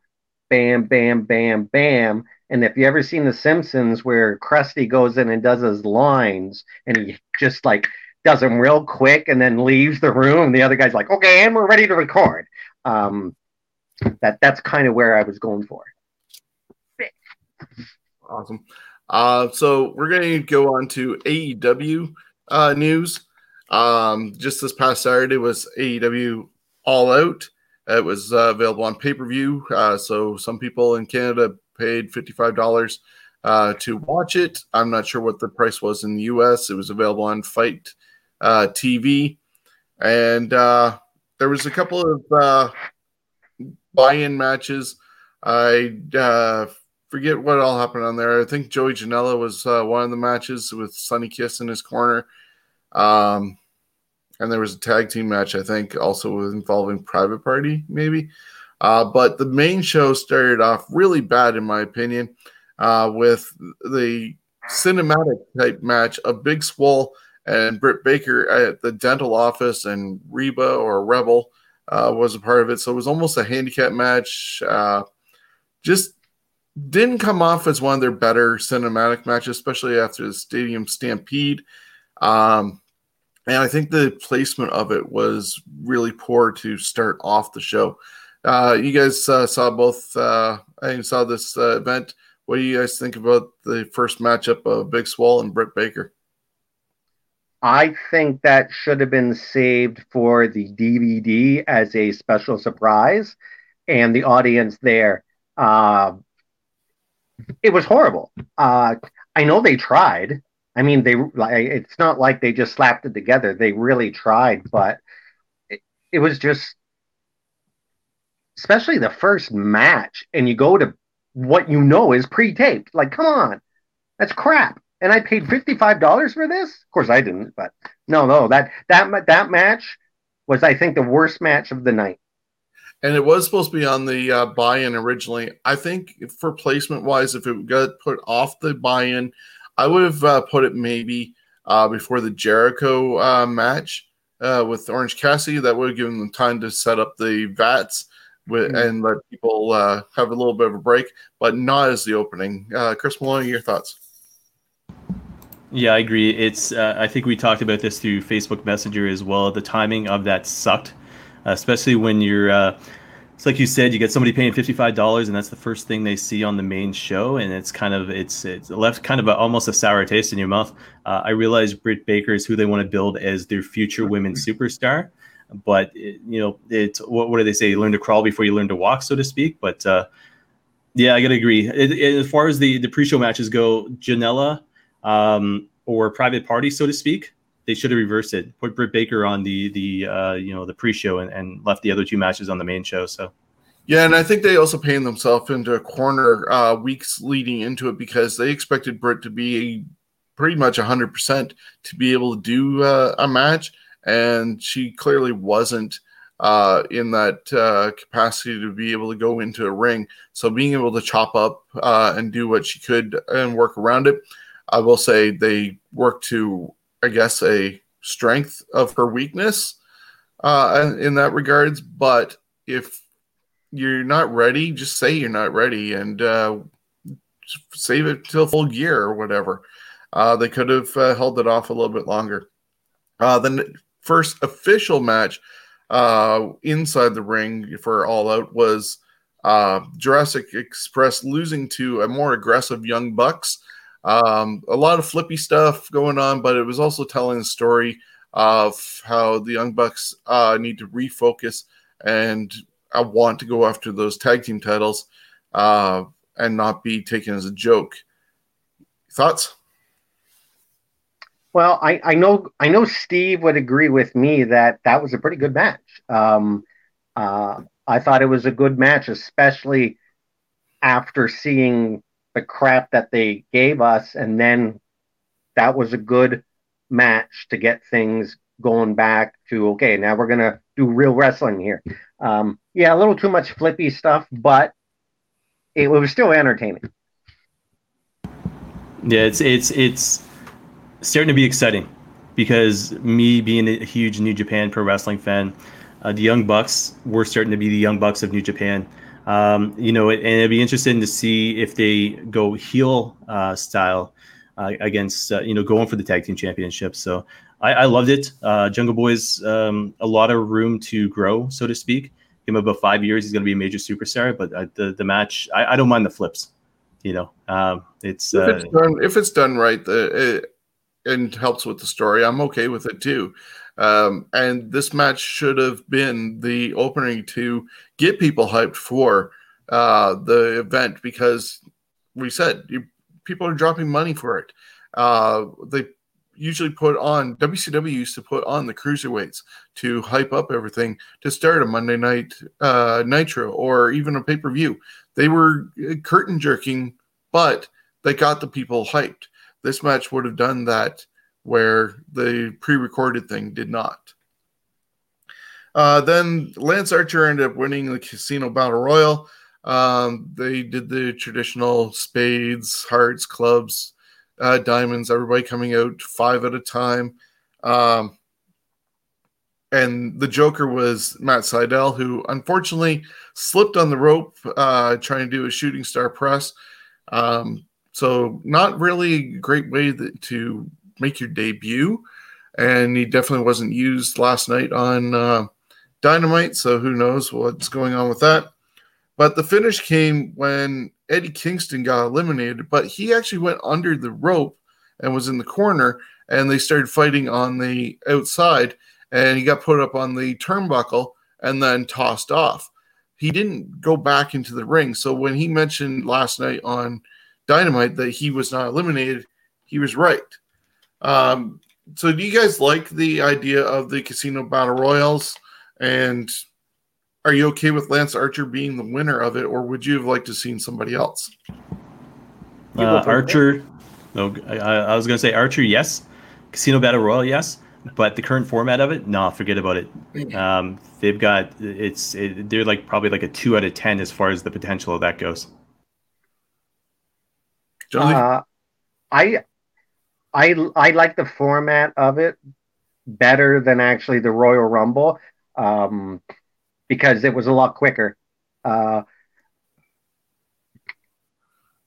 bam, bam, bam, bam. And if you ever seen The Simpsons where Krusty goes in and does his lines and he just like does them real quick and then leaves the room, the other guy's like, okay, and we're ready to record. Um, that that's kind of where I was going for. Awesome. Uh, so we're going to go on to AEW uh, news. Um, just this past Saturday was AEW All Out. It was uh, available on pay per view. Uh, so some people in Canada paid $55 uh, to watch it. I'm not sure what the price was in the US. It was available on FITE uh, TV. And uh, there was a couple of uh, buy in matches. I forget what all happened on there. I think Joey Janela was one of the matches with Sonny Kiss in his corner. Um, and there was a tag team match, I think, also involving Private Party, maybe. Uh, but the main show started off really bad, in my opinion, uh, with the cinematic type match of Big Swole and Britt Baker at the dental office, and Reba or Rebel uh, was a part of it. So it was almost a handicap match. Uh, just didn't come off as one of their better cinematic matches, especially after the Stadium Stampede. Um, and I think the placement of it was really poor to start off the show. Uh, you guys uh, saw both. Uh, I saw this uh, event. What do you guys think about the first matchup of Big Swole and Britt Baker? I think that should have been saved for the DVD as a special surprise, and the audience there. Uh, it was horrible. Uh, I know they tried. I mean, they it's not like they just slapped it together. They really tried, but it, it was just, especially the first match, and you go to what you know is pre-taped. Like, come on, that's crap. And I paid fifty-five dollars for this. Of course, I didn't, but no, no, that that that match was, I think, the worst match of the night. And it was supposed to be on the uh, buy-in originally. I think for placement-wise, if it got put off the buy-in I would have uh, put it maybe uh, before the Jericho uh, match uh, with Orange Cassidy. That would have given them time to set up the vats with, mm-hmm. and let people uh, have a little bit of a break, but not as the opening. Uh, Chris Maloney, your thoughts? Yeah, I agree. It's I think we talked about this through Facebook Messenger as well. The timing of that sucked, especially when you're it's like you said, you get somebody paying fifty five dollars, and that's the first thing they see on the main show, and it's kind of it's it's left kind of a, almost a sour taste in your mouth. Uh, I realize Britt Baker is who they want to build as their future women's superstar, but it, you know it's what, what do they say? You learn to crawl before you learn to walk, so to speak. But uh, yeah, I gotta agree. It, it, as far as the the pre show matches go, Janela um, or Private Party, so to speak they should have reversed it. Put Britt Baker on the the uh, you know the pre-show and, and left the other two matches on the main show. So. Yeah, and I think they also painted themselves into a corner uh, weeks leading into it because they expected Britt to be pretty much 100% to be able to do uh, a match, and she clearly wasn't uh, in that uh, capacity to be able to go into a ring. So being able to chop up uh, and do what she could and work around it, I will say they worked to I guess, a strength of her weakness uh, in that regards. But if you're not ready, just say you're not ready and uh, save it till full gear or whatever. Uh, they could have uh, held it off a little bit longer. Uh, the first official match uh, inside the ring for All Out was uh, Jurassic Express losing to a more aggressive Young Bucks. Um, a lot of flippy stuff going on, but it was also telling the story of how the Young Bucks uh, need to refocus and I want to go after those tag team titles uh, and not be taken as a joke. Thoughts? Well, I, I know I know Steve would agree with me that that was a pretty good match. Um, uh, I thought it was a good match, especially after seeing the crap that they gave us, and then that was a good match to get things going back to okay. Now we're gonna do real wrestling here. Um, yeah, a little too much flippy stuff, but it, was still entertaining. Yeah, it's it's it's starting to be exciting because me being a huge New Japan Pro Wrestling fan, uh, the Young Bucks were starting to be the Young Bucks of New Japan. Um, you know, and it'd be interesting to see if they go heel uh, style uh, against, uh, you know, going for the tag team championship. So I, I loved it. Uh, Jungle Boy's um, a lot of room to grow, so to speak. Give him about five years, he's going to be a major superstar. But uh, the the match, I, I, don't mind the flips. You know, um, it's if it's, done, if it's done right, the, it, and helps with the story, I'm okay with it too. Um, and this match should have been the opening to get people hyped for uh, the event because we said you, people are dropping money for it. Uh, they usually put on WCW used to put on the cruiserweights to hype up everything to start a Monday night uh, Nitro or even a pay per view. They were uh, curtain jerking, but they got the people hyped. This match would have done that where the pre-recorded thing did not. Uh, then Lance Archer ended up winning the Casino Battle Royal. Um, they did the traditional spades, hearts, clubs, uh, diamonds, everybody coming out five at a time. Um, and the Joker was Matt Sydal, who unfortunately slipped on the rope uh, trying to do a shooting star press. Um, so, not really a great way that, to make your debut, and he definitely wasn't used last night on uh, Dynamite. So who knows what's going on with that? But the finish came when Eddie Kingston got eliminated, but he actually went under the rope and was in the corner, and they started fighting on the outside, and he got put up on the turnbuckle and then tossed off. He didn't go back into the ring. So when he mentioned last night on Dynamite that he was not eliminated, he was right. Um, so, do you guys like the idea of the casino battle royals? And are you okay with Lance Archer being the winner of it, or would you have liked to seen somebody else? Uh, Archer, no, I, I was going to say Archer, yes. Casino Battle Royal, yes. But the current format of it, no, forget about it. Um, they've got it's it, they're like probably like a two out of ten as far as the potential of that goes. Uh, I I I like the format of it better than actually the Royal Rumble um, because it was a lot quicker. Uh,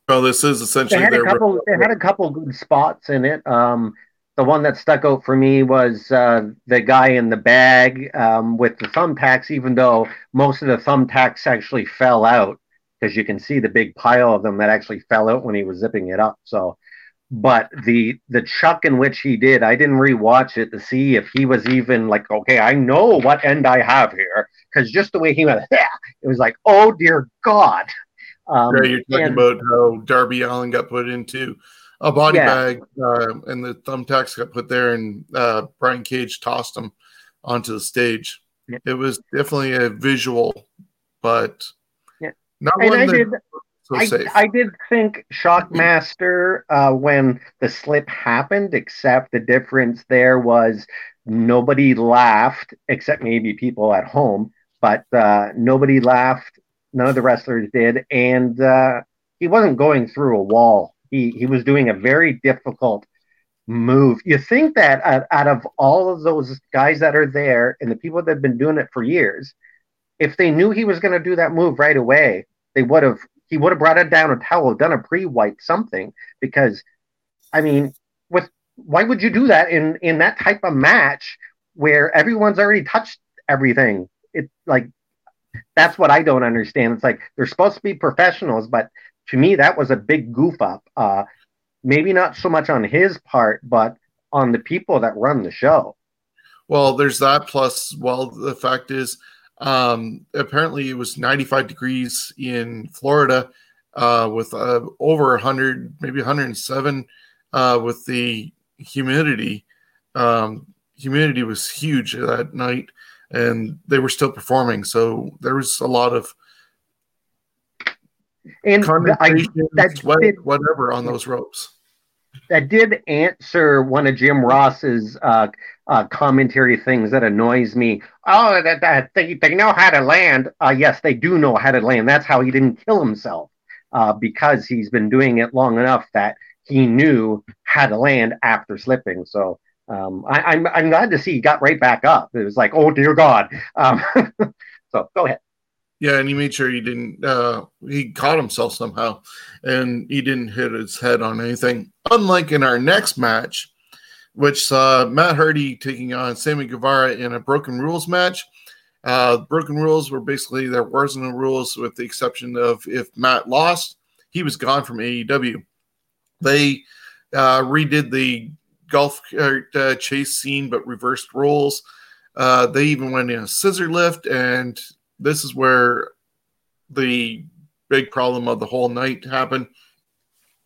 well, this is essentially. They had a couple. They had a couple good spots in it. Um, the one that stuck out for me was uh, the guy in the bag um, with the thumbtacks. Even though most of the thumbtacks actually fell out, because you can see the big pile of them that actually fell out when he was zipping it up. So but the the chuck in which he did, I didn't rewatch it to see if he was even like, okay, I know what end I have here, because just the way he went, yeah, it was like, oh dear God. Um, yeah, you're talking and, about how Darby Allin got put into a body yeah. bag, uh, and the thumbtacks got put there, and uh, Brian Cage tossed him onto the stage. Yeah. It was definitely a visual, but yeah. not and one I that. Did, so I, safe. I did think Shockmaster uh, when the slip happened, except the difference there was nobody laughed except maybe people at home, but uh, nobody laughed. None of the wrestlers did, and uh, he wasn't going through a wall. He he was doing a very difficult move. You think that out, out of all of those guys that are there and the people that have been doing it for years, if they knew he was going to do that move right away, they would have he would have brought it down a towel, done a pre-wipe, something. Because, I mean, with why would you do that in in that type of match where everyone's already touched everything? It's like that's what I don't understand. It's like they're supposed to be professionals, but to me that was a big goof up. Uh, maybe not so much on his part, but on the people that run the show. Well, there's that. Plus, well, the fact is um, apparently, it was 95 degrees in Florida uh, with uh, over 100, maybe 107 uh, with the humidity. Um, humidity was huge that night, and they were still performing. So there was a lot of and condensation, I, sweat, did, whatever on those ropes. That did answer one of Jim Ross's uh, uh, commentary things that annoys me. Oh, that, that they, they know how to land. Uh, yes, they do know how to land. That's how he didn't kill himself uh, because he's been doing it long enough that he knew how to land after slipping. So um, I, am I'm, I'm glad to see he got right back up. It was like, oh dear God. Um, so go ahead. Yeah, and he made sure he didn't. Uh, he caught himself somehow, and he didn't hit his head on anything. Unlike in our next match, which saw Matt Hardy taking on Sammy Guevara in a Broken Rules match. Uh, broken rules were basically there was no rules, with the exception of if Matt lost, he was gone from AEW. They uh, redid the golf uh, chase scene, but reversed roles. Uh, they even went in a scissor lift, and this is where the big problem of the whole night happened,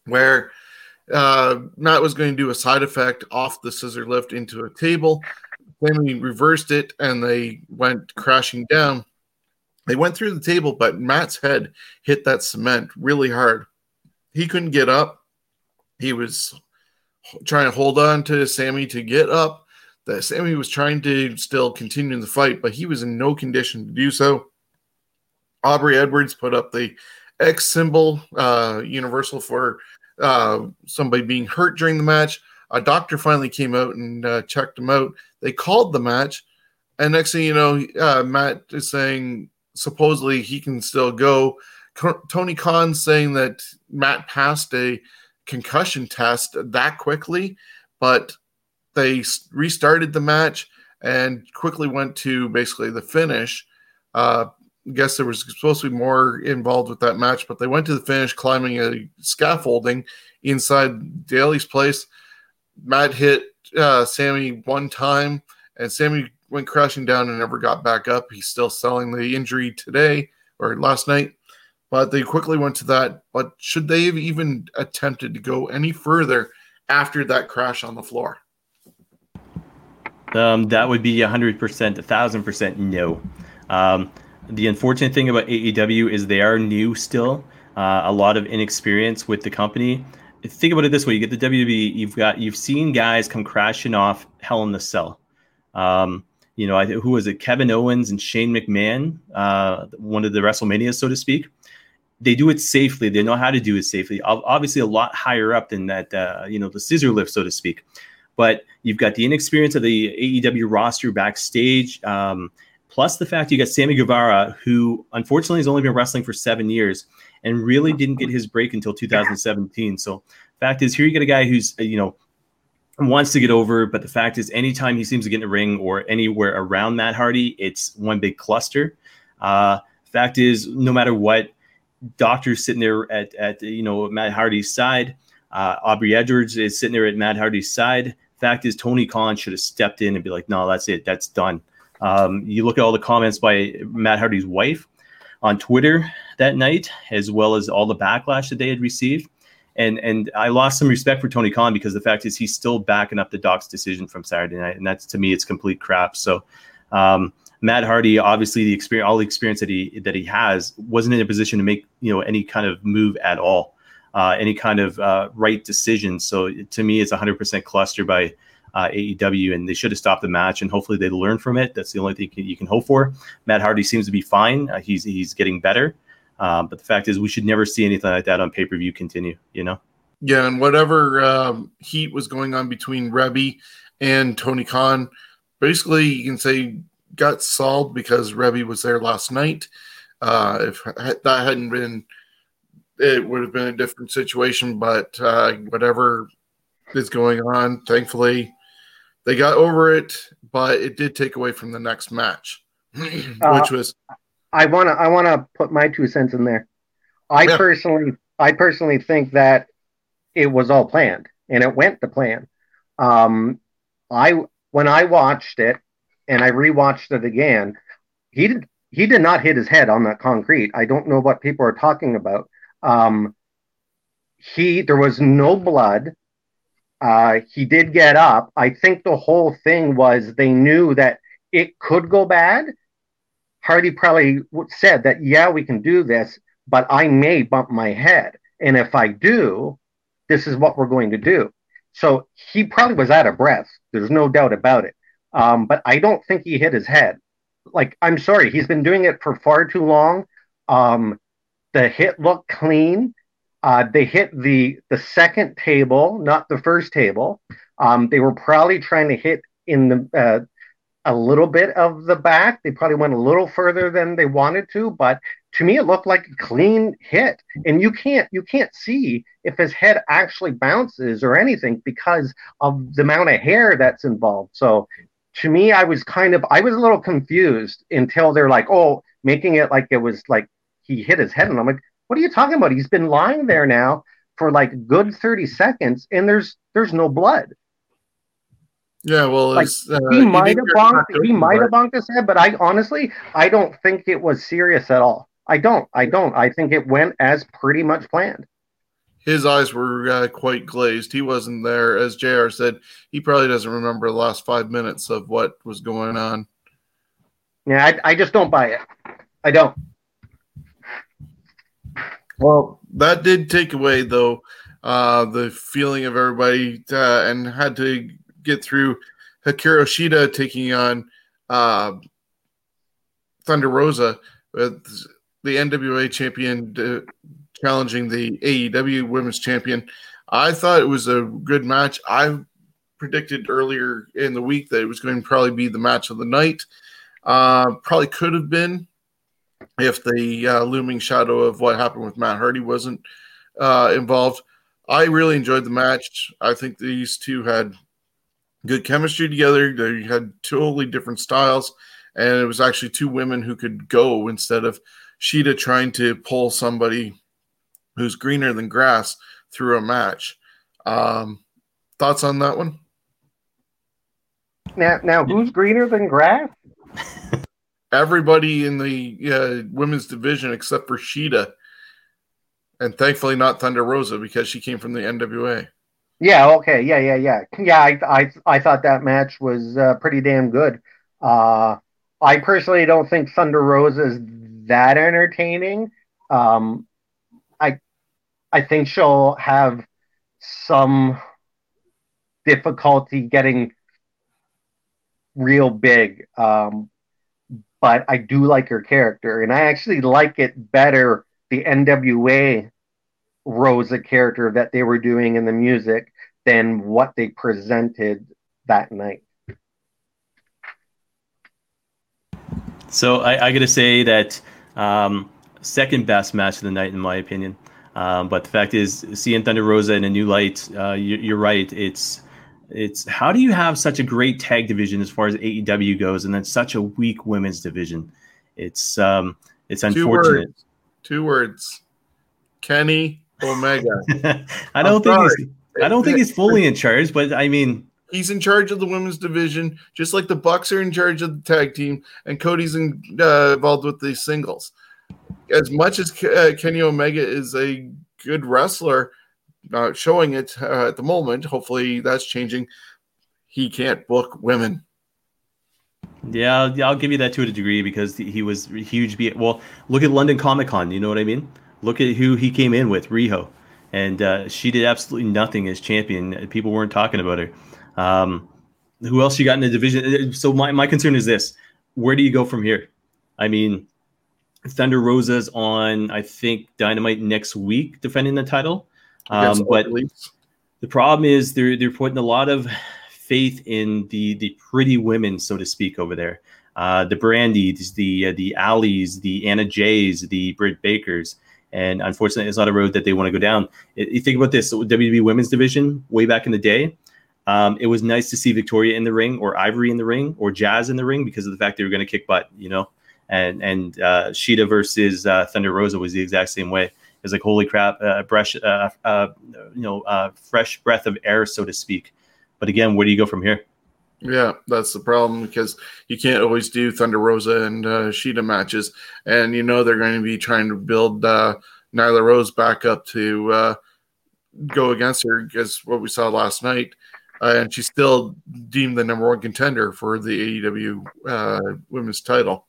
where uh, Matt was going to do a side effect off the scissor lift into a table. Then we reversed it, and they went crashing down. They went through the table, but Matt's head hit that cement really hard. He couldn't get up. He was trying to hold on to Sammy to get up. That Sammy was trying to still continue the fight, but he was in no condition to do so. Aubrey Edwards put up the X symbol, uh, universal for uh, somebody being hurt during the match. A doctor finally came out and uh, checked him out. They called the match, and next thing you know, uh, Matt is saying supposedly he can still go. Tony Khan saying that Matt passed a concussion test that quickly, but they restarted the match and quickly went to basically the finish. Uh, guess there was supposed to be more involved with that match, but they went to the finish climbing a scaffolding inside Daily's place. Matt hit uh, Sammy one time, and Sammy went crashing down and never got back up. He's still selling the injury today or last night but they quickly went to that. But should they have even attempted to go any further after that crash on the floor? Um, that would be 100%, 1000% no. Um, the unfortunate thing about AEW is they are new still, uh, a lot of inexperience with the company. Think about it this way: you get the WWE, you've got you've seen guys come crashing off Hell in the Cell. Um, you know, who was it? Kevin Owens and Shane McMahon, uh, one of the WrestleManias, so to speak they do it safely. They know how to do it safely. Obviously, a lot higher up than that, uh, you know, the scissor lift, so to speak. But you've got the inexperience of the AEW roster backstage, um, plus the fact you got Sammy Guevara, who unfortunately has only been wrestling for seven years and really didn't get his break until 2017. So, fact is, here you get a guy who's, you know, wants to get over, but the fact is, anytime he seems to get in the ring or anywhere around Matt Hardy, it's one big cluster. Uh, fact is, no matter what, doctor's sitting there at, at you know Matt Hardy's side. Uh, Aubrey Edwards is sitting there at Matt Hardy's side. Fact is, Tony Khan should have stepped in and be like, "No, that's it. That's done." Um, you look at all the comments by Matt Hardy's wife on Twitter that night, as well as all the backlash that they had received. And and I lost some respect for Tony Khan because the fact is he's still backing up the Doc's decision from Saturday night, and that's to me it's complete crap. So um, Matt Hardy, obviously the experience, all the experience that he that he has, wasn't in a position to make you know any kind of move at all, uh, any kind of uh, right decision. So to me, it's 100% cluster by uh, AEW, and they should have stopped the match. And hopefully they learn from it. That's the only thing you can hope for. Matt Hardy seems to be fine. Uh, he's he's getting better. Um, but the fact is, we should never see anything like that on pay per view continue. You know. Yeah, and whatever um, heat was going on between Reby and Tony Khan, basically you can say got solved because Reby was there last night. Uh, if that hadn't been, it would have been a different situation. But uh, whatever is going on, thankfully, they got over it. But it did take away from the next match, which uh, was. I want to. I want to put my two cents in there. I yeah. personally, I personally think that it was all planned and it went to plan. Um, I when I watched it, and I rewatched it again. He did he did not hit his head on that concrete. I don't know what people are talking about. Um, he there was no blood. Uh, he did get up. I think the whole thing was they knew that it could go bad. Hardy probably said that, yeah, we can do this, but I may bump my head. And if I do, this is what we're going to do. So he probably was out of breath. There's no doubt about it. Um, but I don't think he hit his head. Like, I'm sorry, he's been doing it for far too long. Um, the hit looked clean. Uh, they hit the the second table, not the first table. Um, they were probably trying to hit in the uh, a little bit of the back. They probably went a little further than they wanted to, but to me it looked like a clean hit. And you can't you can't see if his head actually bounces or anything because of the amount of hair that's involved. So to me, I was kind of I was a little confused until they're like, oh, making it like it was like he hit his head, and I'm like, what are you talking about? He's been lying there now for like good 30 seconds, and there's there's no blood. Yeah, well, like, uh, he might have bonked, he might have bonked his head, but I honestly, I don't think it was serious at all. I don't, I don't. I think it went as pretty much planned. His eyes were uh, quite glazed. He wasn't there, as Jr. said. He probably doesn't remember the last five minutes of what was going on. Yeah, I, I just don't buy it. I don't. Well, that did take away though uh, the feeling of everybody uh, and had to get through Hikaru Shida taking on uh, Thunder Rosa with the NWA champion uh, challenging the AEW Women's Champion. I thought it was a good match. I predicted earlier in the week that it was going to probably be the match of the night. Uh, probably could have been if the uh, looming shadow of what happened with Matt Hardy wasn't uh, involved. I really enjoyed the match. I think these two had good chemistry together. They had totally different styles, and it was actually two women who could go instead of Shida trying to pull somebody who's greener than grass through a match. Um, thoughts on that one? Now, now, who's greener than grass? Everybody in the uh, women's division except for Shida, and thankfully not Thunder Rosa because she came from the NWA. Yeah. Okay. Yeah. Yeah. Yeah. Yeah. I I, I thought that match was uh, pretty damn good. Uh, I personally don't think Thunder Rosa is that entertaining. Um, I I think she'll have some difficulty getting real big. Um, but I do like her character, and I actually like it better the NWA Rosa character that they were doing in the music than what they presented that night. So I, I got to say that um, second best match of the night, in my opinion. Um, but the fact is, seeing Thunder Rosa in a new light, uh, you, are right. It's it's how do you have such a great tag division as far as AEW goes, and then such a weak women's division? It's um, it's unfortunate. Two words. Two words. Kenny Omega. I don't think sorry. he's I don't think he's fully in charge, but I mean he's in charge of the women's division, just like the Bucks are in charge of the tag team, and Cody's in, uh, involved with the singles. As much as uh, Kenny Omega is a good wrestler, not showing it uh, at the moment. Hopefully that's changing. He can't book women. Yeah, I'll give you that to a degree because he was huge. Be well, look at London Comic Con. You know what I mean? Look at who he came in with, Riho, and uh, she did absolutely nothing as champion. People weren't talking about her. Um, who else you got in the division? So my, my concern is this: where do you go from here? I mean, Thunder Rosa's on, I think, Dynamite next week defending the title. Um, but the problem is they're they're putting a lot of faith in the the pretty women, so to speak, over there. Uh, the Brandis, the uh, the Allie's, the Anna Jays, the Britt Bakers, and unfortunately, it's not a road that they want to go down. It, you think about this: so WWE Women's Division way back in the day. Um, it was nice to see Victoria in the ring, or Ivory in the ring, or Jazz in the ring because of the fact they were going to kick butt, you know. And and uh, Shida versus uh, Thunder Rosa was the exact same way is like holy crap, uh, fresh, uh, uh, you know, uh, fresh breath of air, so to speak. But again, where do you go from here? Yeah, that's the problem because you can't always do Thunder Rosa and uh, Shida matches, and you know they're going to be trying to build uh, Nyla Rose back up to uh, go against her, because what we saw last night, uh, and she's still deemed the number one contender for the AEW uh, Women's Title.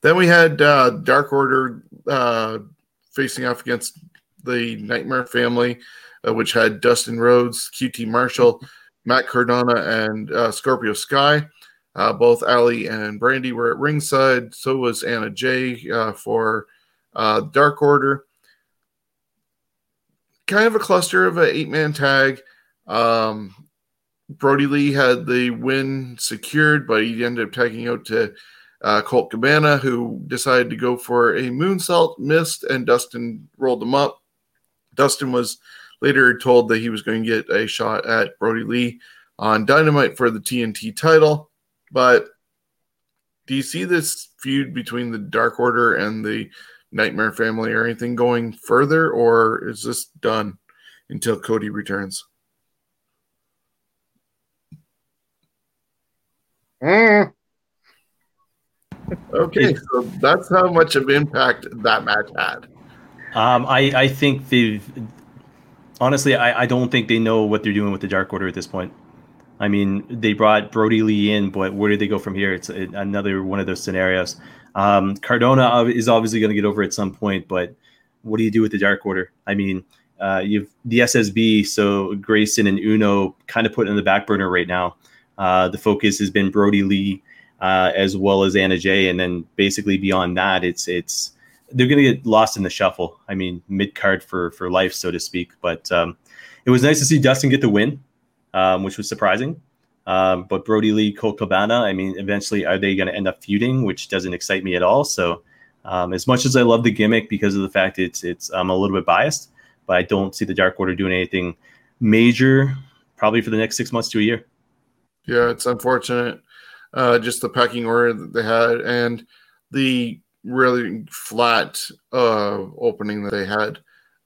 Then we had uh, Dark Order facing off against the Nightmare Family, uh, which had Dustin Rhodes, QT Marshall, Matt Cardona, and uh, Scorpio Sky. Uh, both Allie and Brandi were at ringside. So was Anna Jay uh, for uh, Dark Order. kind of a cluster of an eight man tag. Um, Brodie Lee had the win secured, but he ended up tagging out to uh, Colt Cabana, who decided to go for a moonsault, missed, and Dustin rolled him up. Dustin was later told that he was going to get a shot at Brodie Lee on Dynamite for the TNT title. But do you see this feud between the Dark Order and the Nightmare Family or anything going further, or is this done until Cody returns? Mm. Okay, so that's how much of impact that match had. Um, I I think they've honestly I, I don't think they know what they're doing with the Dark Order at this point. I mean, they brought Brodie Lee in, but where did they go from here? It's another one of those scenarios. Um, Cardona is obviously going to get over at some point, but what do you do with the Dark Order? I mean, uh, you've the SSB, so Grayson and Uno kind of put in the back burner right now. Uh, the focus has been Brodie Lee uh, as well as Anna Jay, and then basically beyond that, it's it's they're going to get lost in the shuffle. I mean, mid card for for life, so to speak. But um, it was nice to see Dustin get the win, um, which was surprising. Um, but Brodie Lee, Colt Cabana, I mean, eventually, are they going to end up feuding, which doesn't excite me at all. So, um, as much as I love the gimmick because of the fact it's it's I'm a little bit biased, but I don't see the Dark Order doing anything major probably for the next six months to a year. Yeah, it's unfortunate. Uh, just the pecking order that they had and the really flat uh, opening that they had.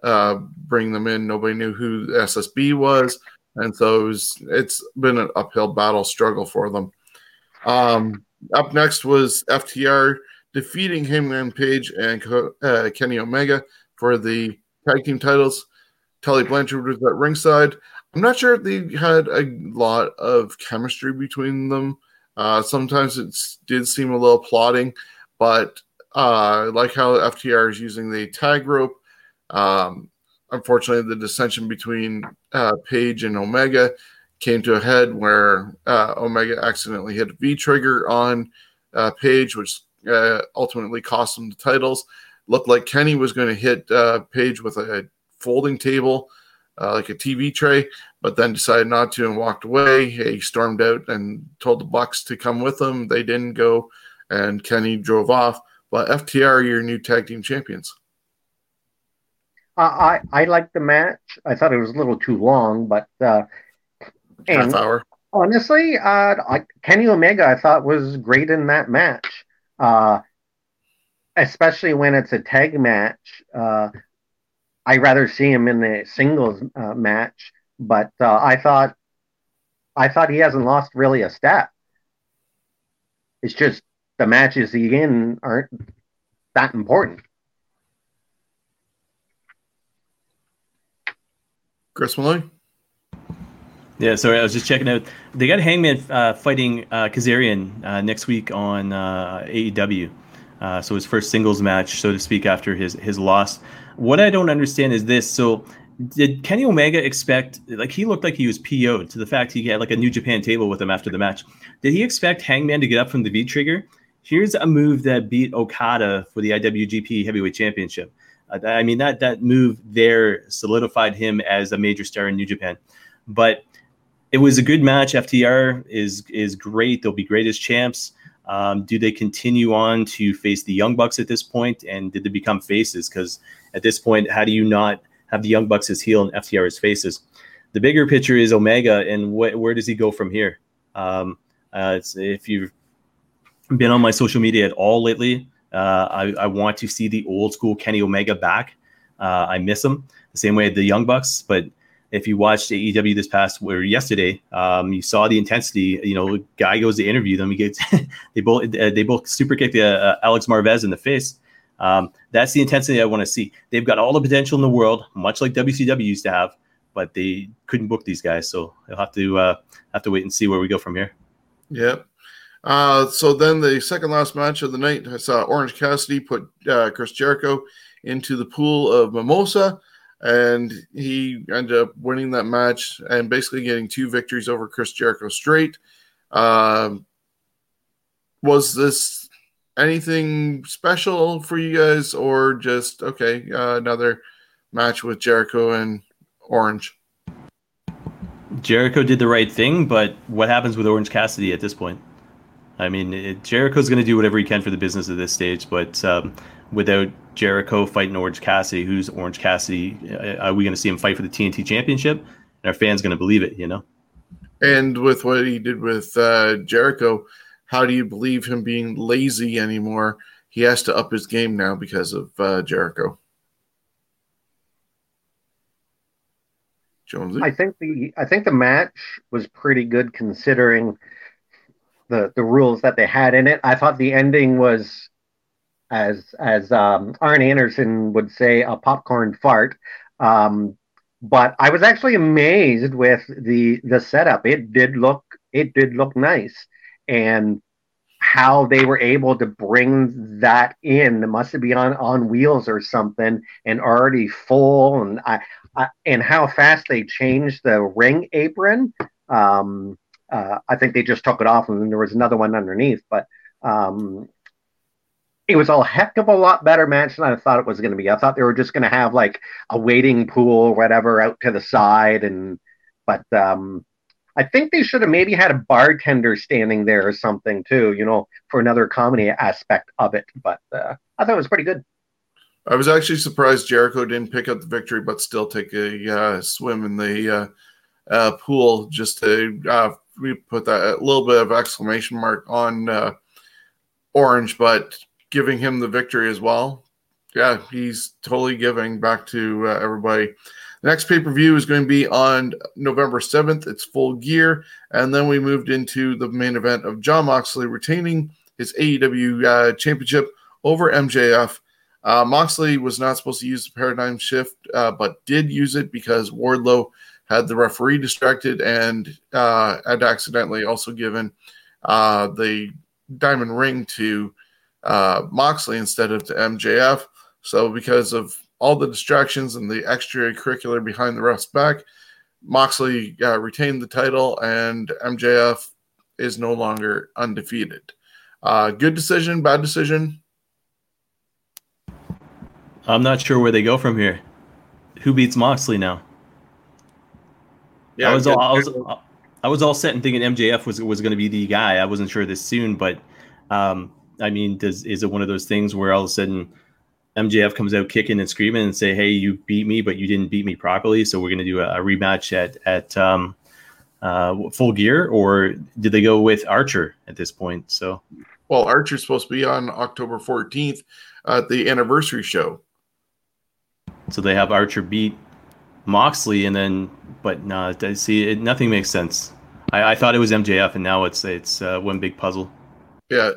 Uh, bring them in. Nobody knew who SSB was and so it was, it's been an uphill battle struggle for them. Um, up next was FTR defeating Hangman Page and uh, Kenny Omega for the tag team titles. Tully Blanchard was at ringside. I'm not sure if they had a lot of chemistry between them. Uh, sometimes it did seem a little plotting, but uh, like how FTR is using the tag rope. Um, unfortunately, the dissension between uh, Page and Omega came to a head where uh, Omega accidentally hit a V trigger on uh, Page, which uh, ultimately cost him the titles. Looked like Kenny was going to hit uh, Page with a folding table, uh, like a TV tray, but then decided not to and walked away. He stormed out and told the Bucks to come with him. They didn't go, and Kenny drove off. But FTR your new tag team champions. I I liked the match. I thought it was a little too long, but uh, half hour. Honestly, uh, I, Kenny Omega I thought was great in that match, uh, especially when it's a tag match. Uh, I'd rather see him in the singles uh, match, but uh, I thought I thought he hasn't lost really a step. It's just the matches he in aren't that important. Chris Maloney. Yeah, sorry, I was just checking out. They got Hangman uh, fighting uh, Kazarian uh, next week on uh, AEW. Uh, so his first singles match, so to speak, after his his loss. What I don't understand is this. So did Kenny Omega expect like he looked like he was PO'd to the fact he had like a New Japan table with him after the match? Did he expect Hangman to get up from the V trigger? Here's a move that beat Okada for the IWGP Heavyweight Championship. Uh, I mean that that move there solidified him as a major star in New Japan. But it was a good match. FTR is is great. They'll be great as champs. Um, do they continue on to face the Young Bucks at this point, and did they become faces? Because at this point, how do you not have the Young Bucks as heel and FTR as faces? The bigger picture is Omega, and wh- where does he go from here? Um, uh, if you've been on my social media at all lately, uh, I, I, want to see the old school Kenny Omega back. Uh, I miss him the same way the Young Bucks. But if you watched AEW this past or yesterday, um, you saw the intensity. You know, guy goes to interview them. He gets they both uh, they both super kick uh, Alex Marvez in the face. Um, that's the intensity I want to see. They've got all the potential in the world, much like WCW used to have, but they couldn't book these guys. So they'll have to uh, have to wait and see where we go from here. Yep. Uh, so then the second last match of the night, I saw Orange Cassidy put uh, Chris Jericho into the pool of mimosa, and he ended up winning that match and basically getting two victories over Chris Jericho straight. Um, was this anything special for you guys, or just okay, uh, another match with Jericho and Orange. Jericho did the right thing, but what happens with Orange Cassidy at this point? I mean, it, Jericho's going to do whatever he can for the business at this stage, but um, without Jericho fighting Orange Cassidy, who's Orange Cassidy, uh, are we going to see him fight for the TNT Championship? And our fans going to believe it, you know? And with what he did with uh, Jericho, how do you believe him being lazy anymore? He has to up his game now because of uh, Jericho. Jonesy? I think the I think the match was pretty good considering the the rules that they had in it. I thought the ending was as as um, Arn Anderson would say a popcorn fart. Um, but I was actually amazed with the the setup. It did look it did look nice, and how they were able to bring that in. It must be on on wheels or something, and already full. And I, I and how fast they changed the ring apron. Um, uh, I think they just took it off, and then there was another one underneath. But um, it was a heck of a lot better match than I thought it was going to be. I thought they were just going to have like a waiting pool, or whatever, out to the side, and but um, I think they should have maybe had a bartender standing there or something too, you know, for another comedy aspect of it. But uh, I thought it was pretty good. I was actually surprised Jericho didn't pick up the victory, but still take a uh, swim in the uh, uh pool just to uh, we put that a little bit of exclamation mark on uh, Orange, but giving him the victory as well. Yeah, he's totally giving back to everybody. The next pay per view is going to be on November 7th. It's full gear. And then we moved into the main event of John Moxley retaining his AEW uh, championship over MJF. Uh, Moxley was not supposed to use the paradigm shift, uh, but did use it because Wardlow had the referee distracted and uh, had accidentally also given uh, the diamond ring to uh, Moxley instead of to MJF. So, because of all the distractions and the extracurricular behind the ref's back, Moxley uh, retained the title, and MJF is no longer undefeated. Uh, good decision, bad decision. I'm not sure where they go from here. Who beats Moxley now? Yeah, I was all I was I was all set and thinking MJF was was going to be the guy. I wasn't sure this soon, but um, I mean, does is it one of those things where all of a sudden MJF comes out kicking and screaming and say, "Hey, you beat me, but you didn't beat me properly, so we're going to do a, a, rematch at at um, uh, Full Gear," or did they go with Archer at this point? So, well, Archer's supposed to be on October fourteenth at the anniversary show. So they have Archer beat Moxley, and then, but no, nah, see, it, nothing makes sense. I, I, thought it was MJF, and now it's it's uh, one big puzzle. Yeah,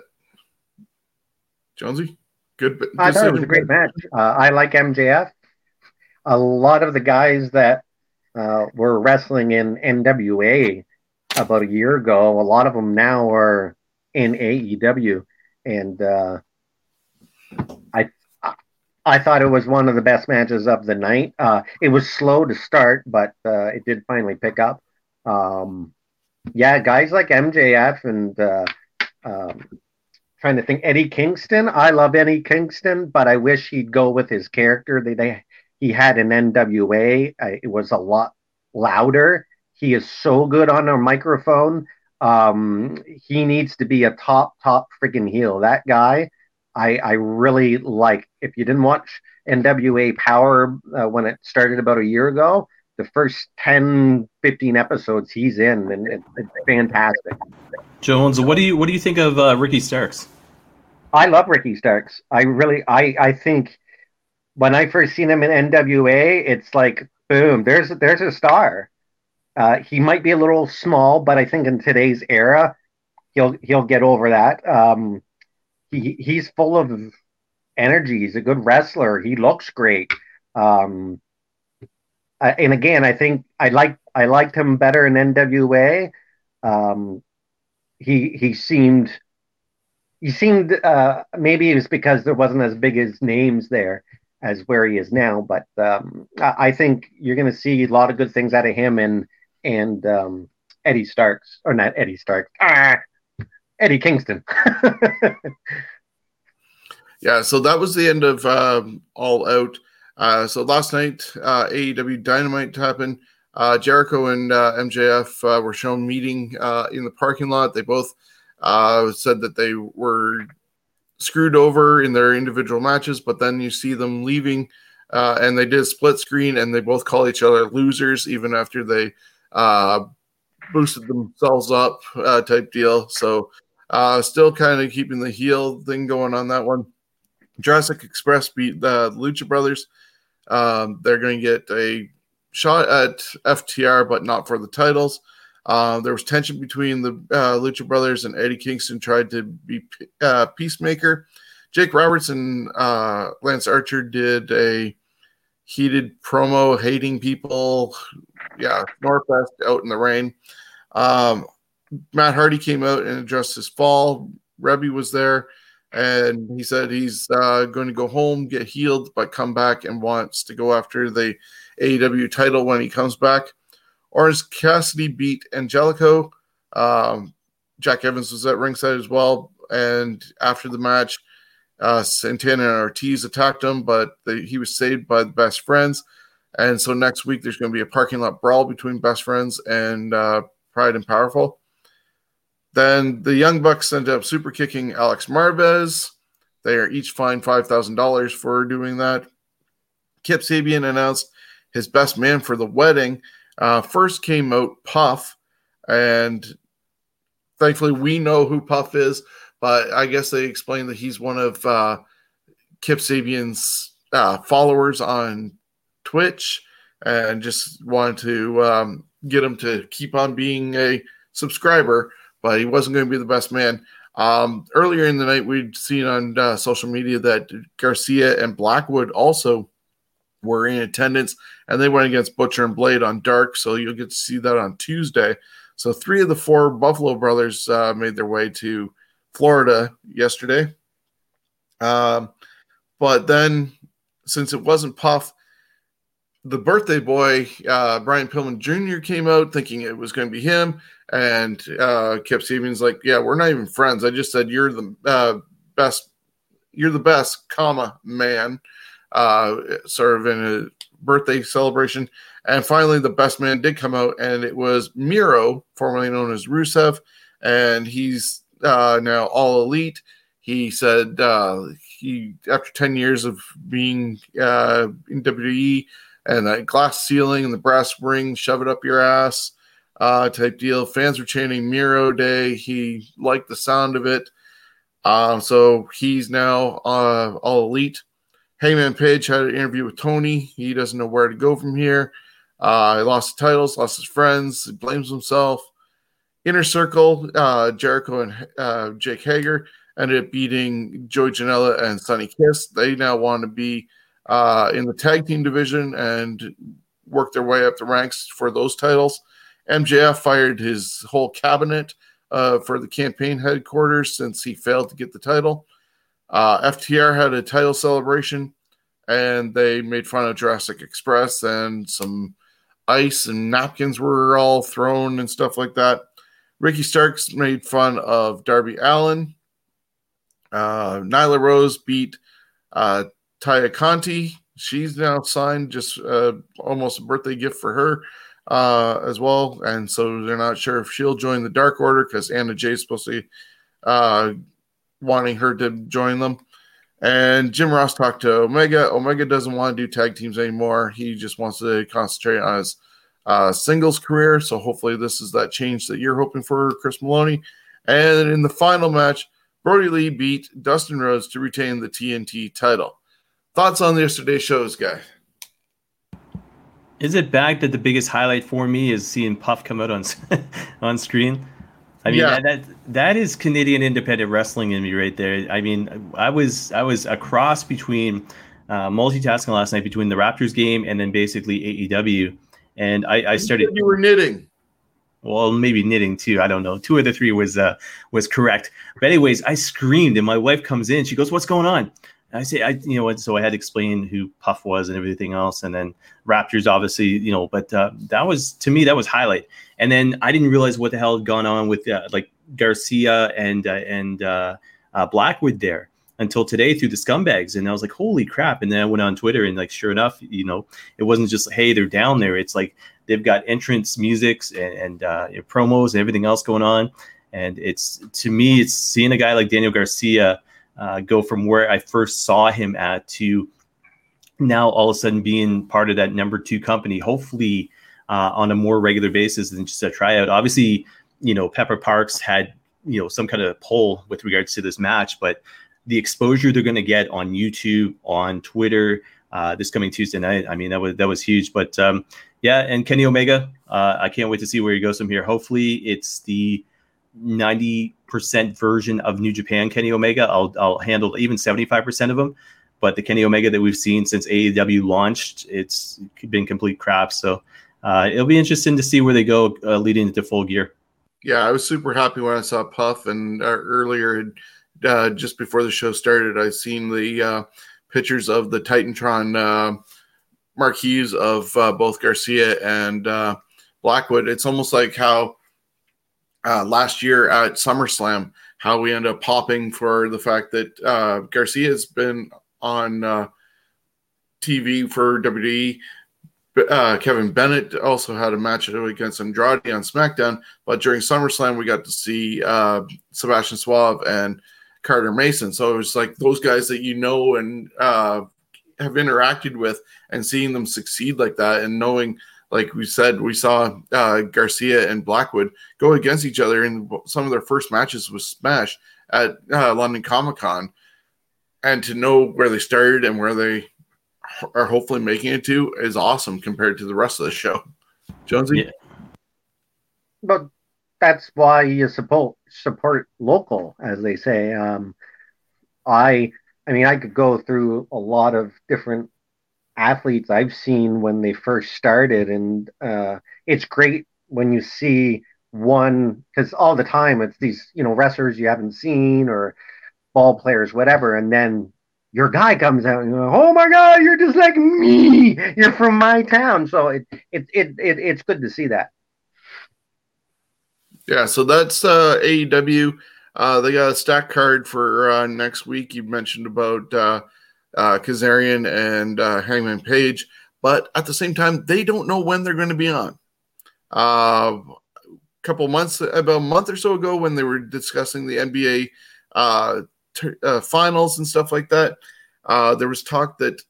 Jonesy, good. good I thought it was a great match. Uh, I like MJF. A lot of the guys that uh, were wrestling in NWA about a year ago, a lot of them now are in AEW, and uh, I I thought it was one of the best matches of the night. Uh, it was slow to start, but uh, it did finally pick up. Um, yeah, guys like MJF and uh, um, trying to think Eddie Kingston. I love Eddie Kingston, but I wish he'd go with his character they he had in NWA. Uh, it was a lot louder. He is so good on a microphone. Um, he needs to be a top top freaking heel. That guy, I I really like. If you didn't watch NWA Power uh, when it started about a year ago, the first 10, 15 episodes he's in, and it, it's fantastic. Jones, what do you what do you think of uh, Ricky Starks? I love Ricky Starks. I really, I, I think when I first seen him in NWA, it's like boom, there's there's a star. Uh, he might be a little small, but I think in today's era, he'll he'll get over that. Um, he he's full of energy. He's a good wrestler. He looks great. Um, and again, I think I like I liked him better in NWA. Um, he he seemed he seemed uh, maybe it was because there wasn't as big as names there as where he is now. But um, I think you're going to see a lot of good things out of him and and um, Eddie Starks or not Eddie Starks, ah, Eddie Kingston. yeah, so that was the end of um, All Out. Uh, so last night, uh, AEW Dynamite happened. Uh, Jericho and uh, MJF uh, were shown meeting uh, in the parking lot. They both said that they were screwed over in their individual matches, but then you see them leaving, and they did a split screen, and they both call each other losers even after they boosted themselves up, type deal. So still kind of keeping the heel thing going on that one. Jurassic Express beat the Lucha Brothers. Um, they're going to get a shot at FTR, but not for the titles. Uh, there was tension between the uh, Lucha Brothers and Eddie Kingston tried to be uh, peacemaker. Jake Roberts and uh, Lance Archer did a heated promo, hating people. Yeah, Northwest out in the rain. Um, Matt Hardy came out and addressed his fall. Reby was there, and he said he's uh, going to go home, get healed, but come back and wants to go after the AEW title when he comes back. Orange Cassidy beat Angelico. Um, Jack Evans was at ringside as well. And after the match, uh, Santana and Ortiz attacked him, but they, he was saved by the best friends. And so next week, there's going to be a parking lot brawl between best friends and uh, Pride and Powerful. Then the Young Bucks ended up super kicking Alex Marvez. They are each fined $5,000 for doing that. Kip Sabian announced his best man for the wedding. Uh, first came out Puff, and thankfully we know who Puff is, but I guess they explained that he's one of uh, Kip Sabian's uh, followers on Twitch and just wanted to um, get him to keep on being a subscriber, but he wasn't going to be the best man. Um, earlier in the night, we'd seen on uh, social media that Garcia and Blackwood also were in attendance, and they went against Butcher and Blade on Dark. So you'll get to see that on Tuesday. So three of the four Buffalo brothers uh, made their way to Florida yesterday. Um, but then, since it wasn't Puff, the birthday boy, uh, Brian Pillman Jr., came out thinking it was going to be him. And uh, Kip Sabian's like, Yeah, we're not even friends. I just said, You're the uh, best, you're the best, comma, man uh, sort of in a birthday celebration. And finally, the best man did come out, and it was Miro, formerly known as Rusev, and he's uh, now all elite. He said uh, he, after 10 years of being uh, in WWE and a glass ceiling and the brass ring, shove it up your ass uh, type deal, fans were chanting Miro Day. He liked the sound of it. Um, so he's now uh, all elite. Hangman Page had an interview with Tony. He doesn't know where to go from here. Uh, he lost the titles, lost his friends, he blames himself. Inner Circle, uh, Jericho and uh, Jake Hager ended up beating Joey Janela and Sonny Kiss. They now want to be uh, in the tag team division and worked their way up the ranks for those titles. MJF fired his whole cabinet uh, for the campaign headquarters since he failed to get the title. Uh, FTR had a title celebration and they made fun of Jurassic Express and some ice and napkins were all thrown and stuff like that. Ricky Starks made fun of Darby Allin. Uh, Nyla Rose beat uh, Taya Conti. She's now signed, just uh, almost a birthday gift for her uh, as well. And so they're not sure if she'll join the Dark Order because Anna Jay's supposed to uh, wanting her to join them. And Jim Ross talked to Omega. Omega doesn't want to do tag teams anymore. He just wants to concentrate on his uh, singles career. So hopefully, this is that change that you're hoping for, Chris Maloney. And in the final match, Brodie Lee beat Dustin Rhodes to retain the TNT title. Thoughts on yesterday's shows, guy? Is it bad that the biggest highlight for me is seeing Puff come out on on screen? I mean yeah. that, that that is Canadian independent wrestling in me right there. I mean, I was I was a cross between uh, multitasking last night between the Raptors game and then basically AEW, and I, I started. You were knitting. Well, maybe knitting too. I don't know. Two of the three was uh, was correct. But anyways, I screamed, and my wife comes in. She goes, "What's going on?" I say, I you know what? So I had to explain who Puff was and everything else, and then Raptors, obviously, you know. But uh, that was to me that was highlight. And then I didn't realize what the hell had gone on with uh, like Garcia and uh, and uh, uh, Blackwood there. until today through the scumbags. And I was like, holy crap. And then I went on Twitter and like, sure enough, you know, it wasn't just, hey, they're down there. It's like they've got entrance musics and, and uh, promos and everything else going on. And it's to me, it's seeing a guy like Daniel Garcia uh, go from where I first saw him at to now all of a sudden being part of that number two company, hopefully uh, on a more regular basis than just a tryout. Obviously, you know, Pepper Parks had, you know, some kind of pull with regards to this match, but the exposure they're going to get on YouTube, on Twitter, uh, this coming Tuesday night. I mean, that was that was huge. But um, yeah, and Kenny Omega, uh, I can't wait to see where he goes from here. Hopefully, it's the ninety percent version of New Japan Kenny Omega. I'll I'll handle even seventy five percent of them. But the Kenny Omega that we've seen since AEW launched, it's been complete crap. So uh, it'll be interesting to see where they go uh, leading into full gear. Yeah, I was super happy when I saw Puff, and uh, earlier, uh, just before the show started, I seen the uh, pictures of the Titantron uh, marquees of both Garcia and Blackwood. It's almost like how last year at SummerSlam, how we end up popping for the fact that Garcia has been on uh, TV for WWE. Uh, Kevin Bennett also had a match against Andrade on SmackDown, but during SummerSlam we got to see uh, Sebastian Suave and Carter Mason. So it was like those guys that you know and uh, have interacted with, and seeing them succeed like that, and knowing, like we said, we saw uh, Garcia and Blackwood go against each other in some of their first matches with Smash at uh, London Comic Con and to know where they started and where they are hopefully making it to is awesome compared to the rest of the show. Jonesy, yeah. but that's why you support support local, as they say. Um, I, I mean, I could go through a lot of different athletes I've seen when they first started, and uh, it's great when you see one because all the time it's these you know wrestlers you haven't seen or ball players, whatever, and then your guy comes out and you're like, oh my god, you're just like me. You're from my town. So it it it, it it's good to see that. Yeah, so that's uh, AEW. Uh, they got a stack card for uh, next week. You mentioned about uh, Kazarian and uh, Hangman Page, but at the same time, they don't know when they're going to be on. Uh, a couple months, about a month or so ago, when they were discussing the NBA uh, uh, finals and stuff like that. Uh, there was talk that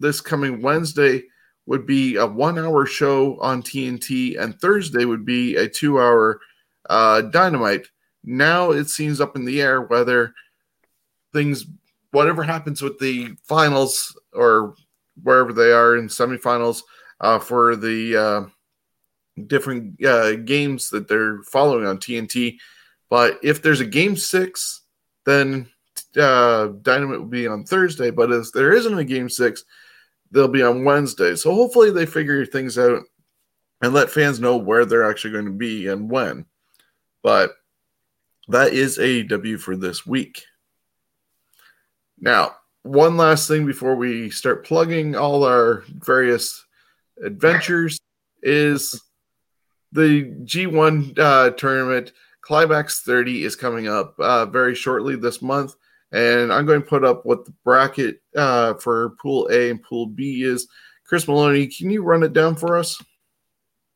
this coming Wednesday would be a one hour show on TNT, and Thursday would be a two hour uh, dynamite. Now it seems up in the air whether things, whatever happens with the finals or wherever they are in semifinals uh, for the uh, different uh, games that they're following on TNT. But if there's a game six then uh, Dynamite will be on Thursday. But if there isn't a game six, they'll be on Wednesday. So hopefully they figure things out and let fans know where they're actually going to be and when. But that is AEW for this week. Now, one last thing before we start plugging all our various adventures is the G1 uh, tournament Climax 30 is coming up uh, very shortly this month, and I'm going to put up what the bracket uh, for Pool A and Pool B is. Chris Maloney, can you run it down for us?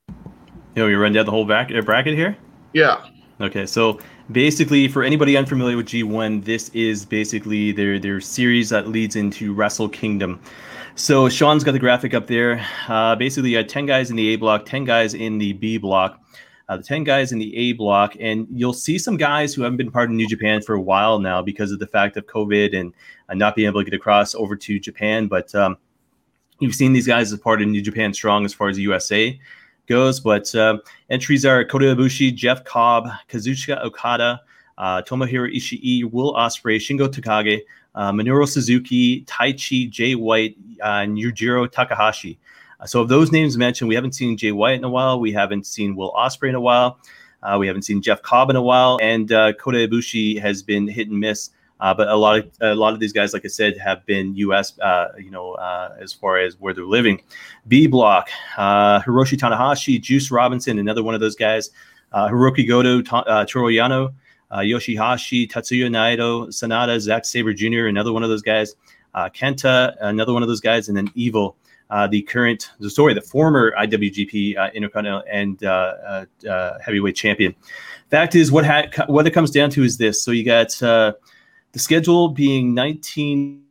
You know, you run down the whole back, uh, bracket here? Yeah. Okay, so basically, for anybody unfamiliar with G1, this is basically their their series that leads into Wrestle Kingdom. So Shawn's got the graphic up there. Uh, basically, you had 10 guys in the A block, 10 guys in the B block uh, the 10 guys in the A block. And you'll see some guys who haven't been part of New Japan for a while now because of the fact of COVID and uh, not being able to get across over to Japan. But um, you've seen these guys as part of New Japan Strong as far as USA goes. But uh, entries are Kota Ibushi, Jeff Cobb, Kazuchika Okada, uh, Tomohiro Ishii, Will Ospreay, Shingo Takagi, uh, Minoru Suzuki, Taichi, Jay White, uh, and Yujiro Takahashi. So of those names mentioned, we haven't seen Jay White in a while. We haven't seen Will Ospreay in a while. Uh, we haven't seen Jeff Cobb in a while, and uh, Kota Ibushi has been hit and miss. Uh, but a lot of a lot of these guys, like I said, have been U.S. Uh, you know, uh, as far as where they're living. B block: uh, Hiroshi Tanahashi, Juice Robinson, another one of those guys. Hirooki Goto, Ta- Toru Yano, uh, Yoshihashi, Tetsuya Naito, Sanada, Zack Sabre Jr., another one of those guys, uh, Kenta, another one of those guys, and then Evil, uh, the current, sorry, the former IWGP uh, Intercontinental and uh, uh, heavyweight champion. Fact is, what ha- what it comes down to is this. So you got the schedule being 19-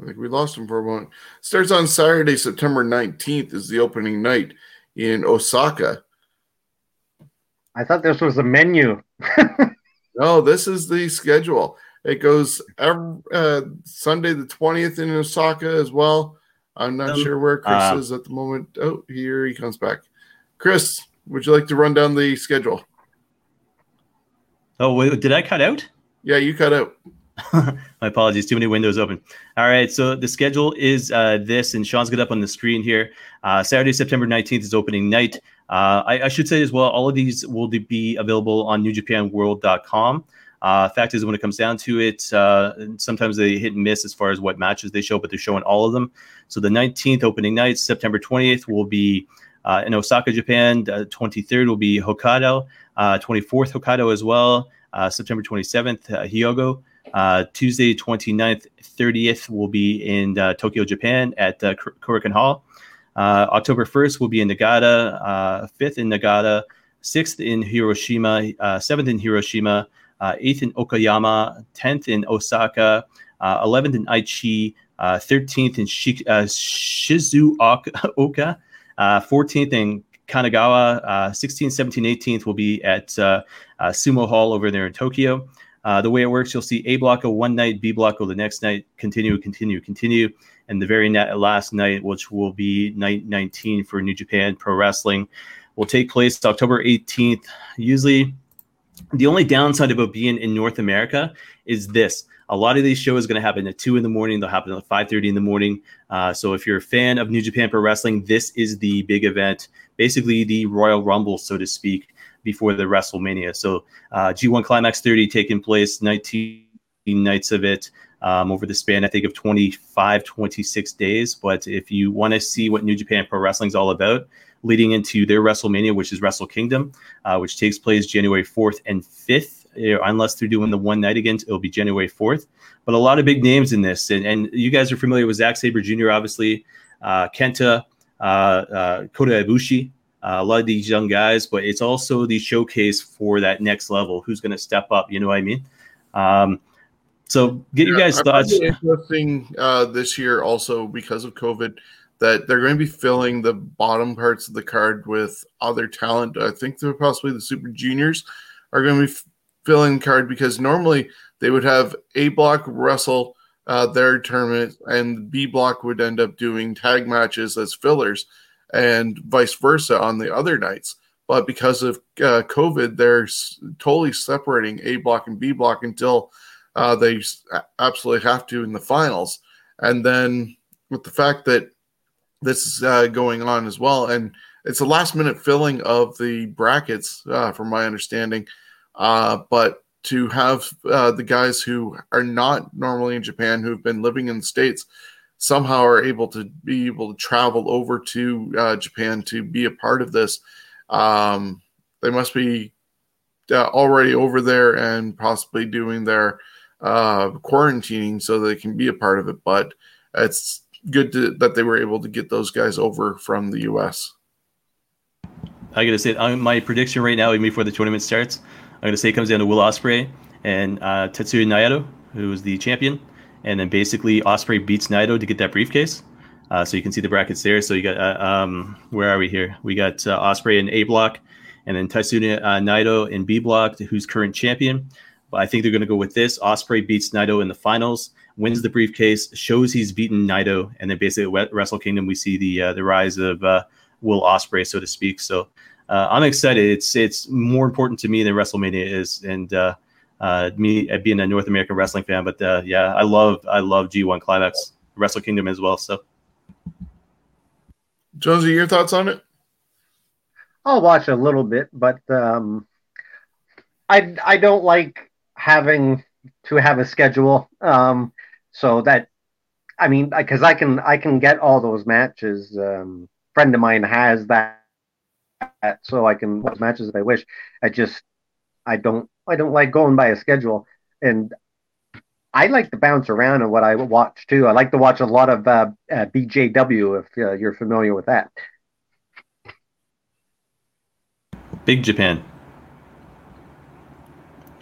I think we lost him for a moment. Starts on Saturday, September 19th, is the opening night in Osaka. I thought this was a menu. no, this is the schedule. It goes every, uh, Sunday the 20th in Osaka as well. I'm not um, sure where Chris uh, is at the moment. Oh, here he comes back. Chris, would you like to run down the schedule? Oh, wait, did I cut out? Yeah, you cut out. My apologies. Too many windows open. All right. So the schedule is uh, this, and Shawn's got up on the screen here. Uh, Saturday, September 19th is opening night. Uh, I, I, should say as well, all of these will be available on NewJapanWorld.com. Uh, fact is, when it comes down to it, uh, sometimes they hit and miss as far as what matches they show, but they're showing all of them. So the 19th opening night, September 20th, will be uh, in Osaka, Japan. 23rd will be Hokkaido. 24th, Hokkaido as well. September 27th, Hyogo. Uh, Tuesday, 29th, 30th will be in uh, Tokyo, Japan at uh, Korakuen Hall. Uh, October 1st will be in Nagata, 5th uh, in Nagata, 6th in Hiroshima, 7th uh, in Hiroshima, 8th in Okayama, 10th in Osaka, 11th in Aichi, 13th in Shi- Shizuoka, Uh, 14th in Kanagawa, 16th, 17th, 18th will be at uh, uh, Sumo Hall over there in Tokyo. Uh, the way it works, you'll see A block of one night, B block of the next night, continue, continue, continue. And the very last night, which will be night 19 for New Japan Pro Wrestling, will take place October 18th. Usually, the only downside about being in North America is this. A lot of these shows are going to happen at two in the morning. They'll happen at 5:30 in the morning. Uh, so if you're a fan of New Japan Pro Wrestling, this is the big event, basically the Royal Rumble, so to speak before the WrestleMania. So uh, G1 Climax 30 taking place 19 nights of it um, over the span, I think, of 25, 26 days. But if you want to see what New Japan Pro Wrestling is all about, leading into their WrestleMania, which is Wrestle Kingdom, uh, which takes place January 4th and 5th. Unless they're doing the one night again, it'll be January 4th. But a lot of big names in this. And, and you guys are familiar with Zack Sabre Jr., obviously, uh, Kenta, uh, uh, Kota Ibushi, uh, a lot of these young guys, but it's also the showcase for that next level. Who's going to step up? You know what I mean? Um, so get yeah, you guys thoughts. Interesting uh, this year also because of COVID that they're going to be filling the bottom parts of the card with other talent. I think they're possibly the Super Juniors are going to be f- filling the card because normally they would have A block wrestle uh, their tournament and B block would end up doing tag matches as fillers and vice versa on the other nights. But because of uh, COVID, they're totally separating A block and B block until uh, they absolutely have to in the finals. And then with the fact that this is uh, going on as well, and it's a last minute filling of the brackets, uh, from my understanding. Uh, but to have uh, the guys who are not normally in Japan, who've been living in the States, somehow are able to be able to travel over to uh, Japan to be a part of this. Um, they must be uh, already over there and possibly doing their uh, quarantining so they can be a part of it. But it's good to, that they were able to get those guys over from the U.S. I gotta say, my prediction right now, even before the tournament starts, I'm gonna say it comes down to Will Ospreay and uh, Tetsuya Naito, who is the champion and then basically Ospreay beats Naito to get that briefcase. Uh, so you can see the brackets there. So you got uh, um, where are we here? We got uh, Ospreay in A block, and then Tetsuya uh, Naito in B block, who's current champion. But I think they're going to go with this. Ospreay beats Naito in the finals, wins the briefcase, shows he's beaten Naito, and then basically at Wrestle Kingdom we see the uh, the rise of uh, Will Ospreay, so to speak. So uh, I'm excited. It's it's more important to me than WrestleMania is, and uh, uh, me uh, being a North American wrestling fan. But uh, yeah, I love I love G1 Climax, Wrestle Kingdom as well. So, Jonesy, your thoughts on it? I'll watch a little bit, but um, I I don't like having to have a schedule. Um, so that I mean, because I can I can get all those matches um, friend of mine has that, so I can watch matches if I wish. I just I don't I don't like going by a schedule, and I like to bounce around in what I watch too. I like to watch a lot of uh, uh, BJW if uh, you're familiar with that. Big Japan.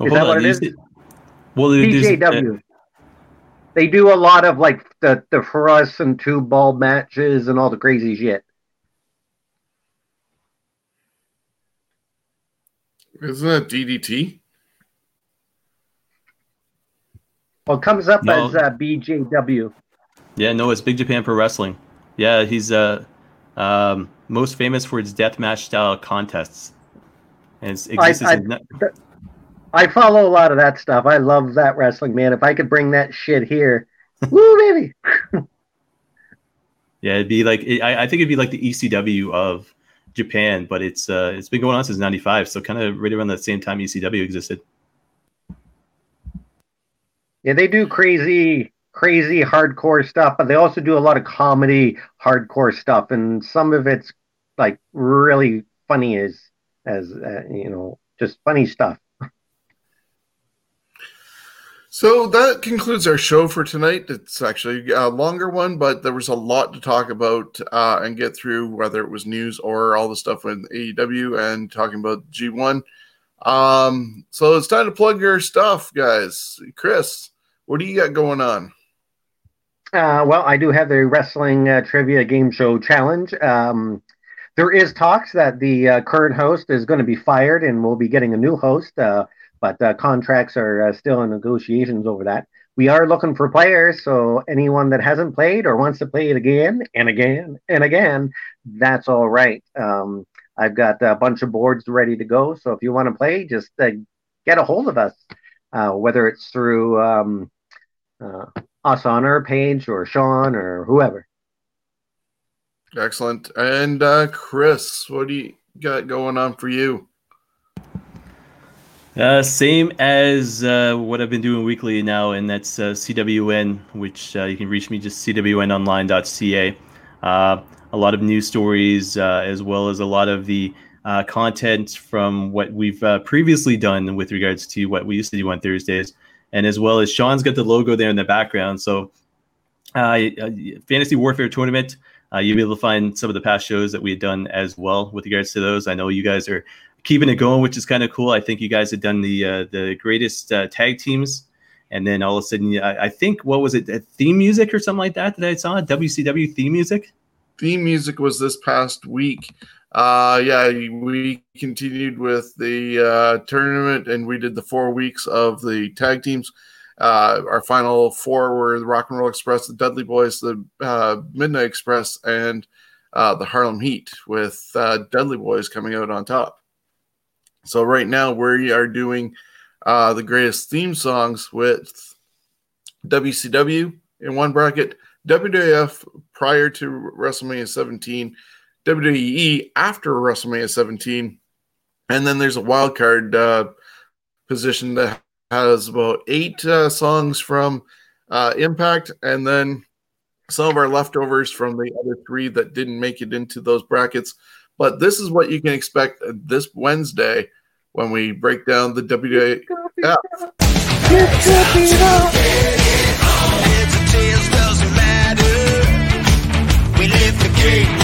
Oh, is that what it is? Well, BJW. They do a lot of like the the thrust and two ball matches and all the crazy shit. Isn't that DDT? Well, it comes up no. as uh, BJW. Yeah, no, it's Big Japan Pro Wrestling. Yeah, he's uh, um, most famous for his death match style contests. And it's exists I, I, I follow a lot of that stuff. I love that wrestling, man. If I could bring that shit here, woo, baby. yeah, it'd be like I, I think it'd be like the ECW of Japan, but it's uh, it's been going on since '95, so kind of right around the same time ECW existed. Yeah, they do crazy, crazy hardcore stuff, but they also do a lot of comedy hardcore stuff, and some of it's like really funny as as uh, you know, just funny stuff. So that concludes our show for tonight. It's actually a longer one, but there was a lot to talk about uh, and get through, whether it was news or all the stuff with AEW and talking about G1. Um, so it's time to plug your stuff, guys. Chris, what do you got going on? Uh, well, I do have the wrestling uh, trivia game show challenge. Um, there is talks that the uh, current host is going to be fired and we'll be getting a new host. But uh, contracts are uh, still in negotiations over that. We are looking for players, so anyone that hasn't played or wants to play it again and again and again, that's all right. Um, I've got a bunch of boards ready to go, so if you want to play, just uh, get a hold of us, uh, whether it's through um, uh, us on our page or Shawn or whoever. Excellent. And uh, Chris, what do you got going on for you? Uh, same as uh, what I've been doing weekly now, and that's uh, CWN, which uh, you can reach me just cwnonline.ca. Uh, a lot of news stories, uh, as well as a lot of the content from what we've previously done with regards to what we used to do on Thursdays, and as well as Shawn's got the logo there in the background. So, Fantasy Warfare Tournament. you'll be able to find some of the past shows that we had done as well with regards to those. I know you guys are keeping it going, which is kind of cool. I think you guys had done the uh, the greatest uh, tag teams, and then all of a sudden, I, I think what was it, theme music or something like that that I saw WCW theme music. Theme music was this past week. Uh, yeah, we continued with the uh, tournament, and we did the four weeks of the tag teams. Uh, our final four were the Rock and Roll Express, the Dudley Boys, the uh, Midnight Express, and uh, the Harlem Heat, with uh, Dudley Boys coming out on top. So right now we are doing uh, the greatest theme songs with WCW in one bracket, WWF prior to WrestleMania 17, WWE after WrestleMania 17, and then there's a wild card uh, position that has about eight uh, songs from uh, Impact, and then some of our leftovers from the other three that didn't make it into those brackets. But this is what you can expect this Wednesday when we break down the WWF. We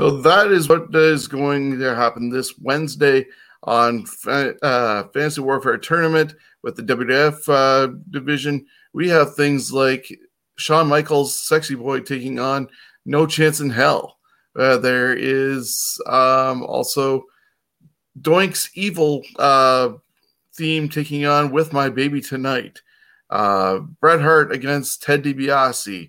So that is what is going to happen this Wednesday on uh, Fantasy Warfare Tournament with the WWF uh, division. We have things like Shawn Michaels, Sexy Boy, taking on No Chance in Hell. Uh, there is um, also Doink's Evil uh, theme taking on With My Baby Tonight. Uh, Bret Hart against Ted DiBiase.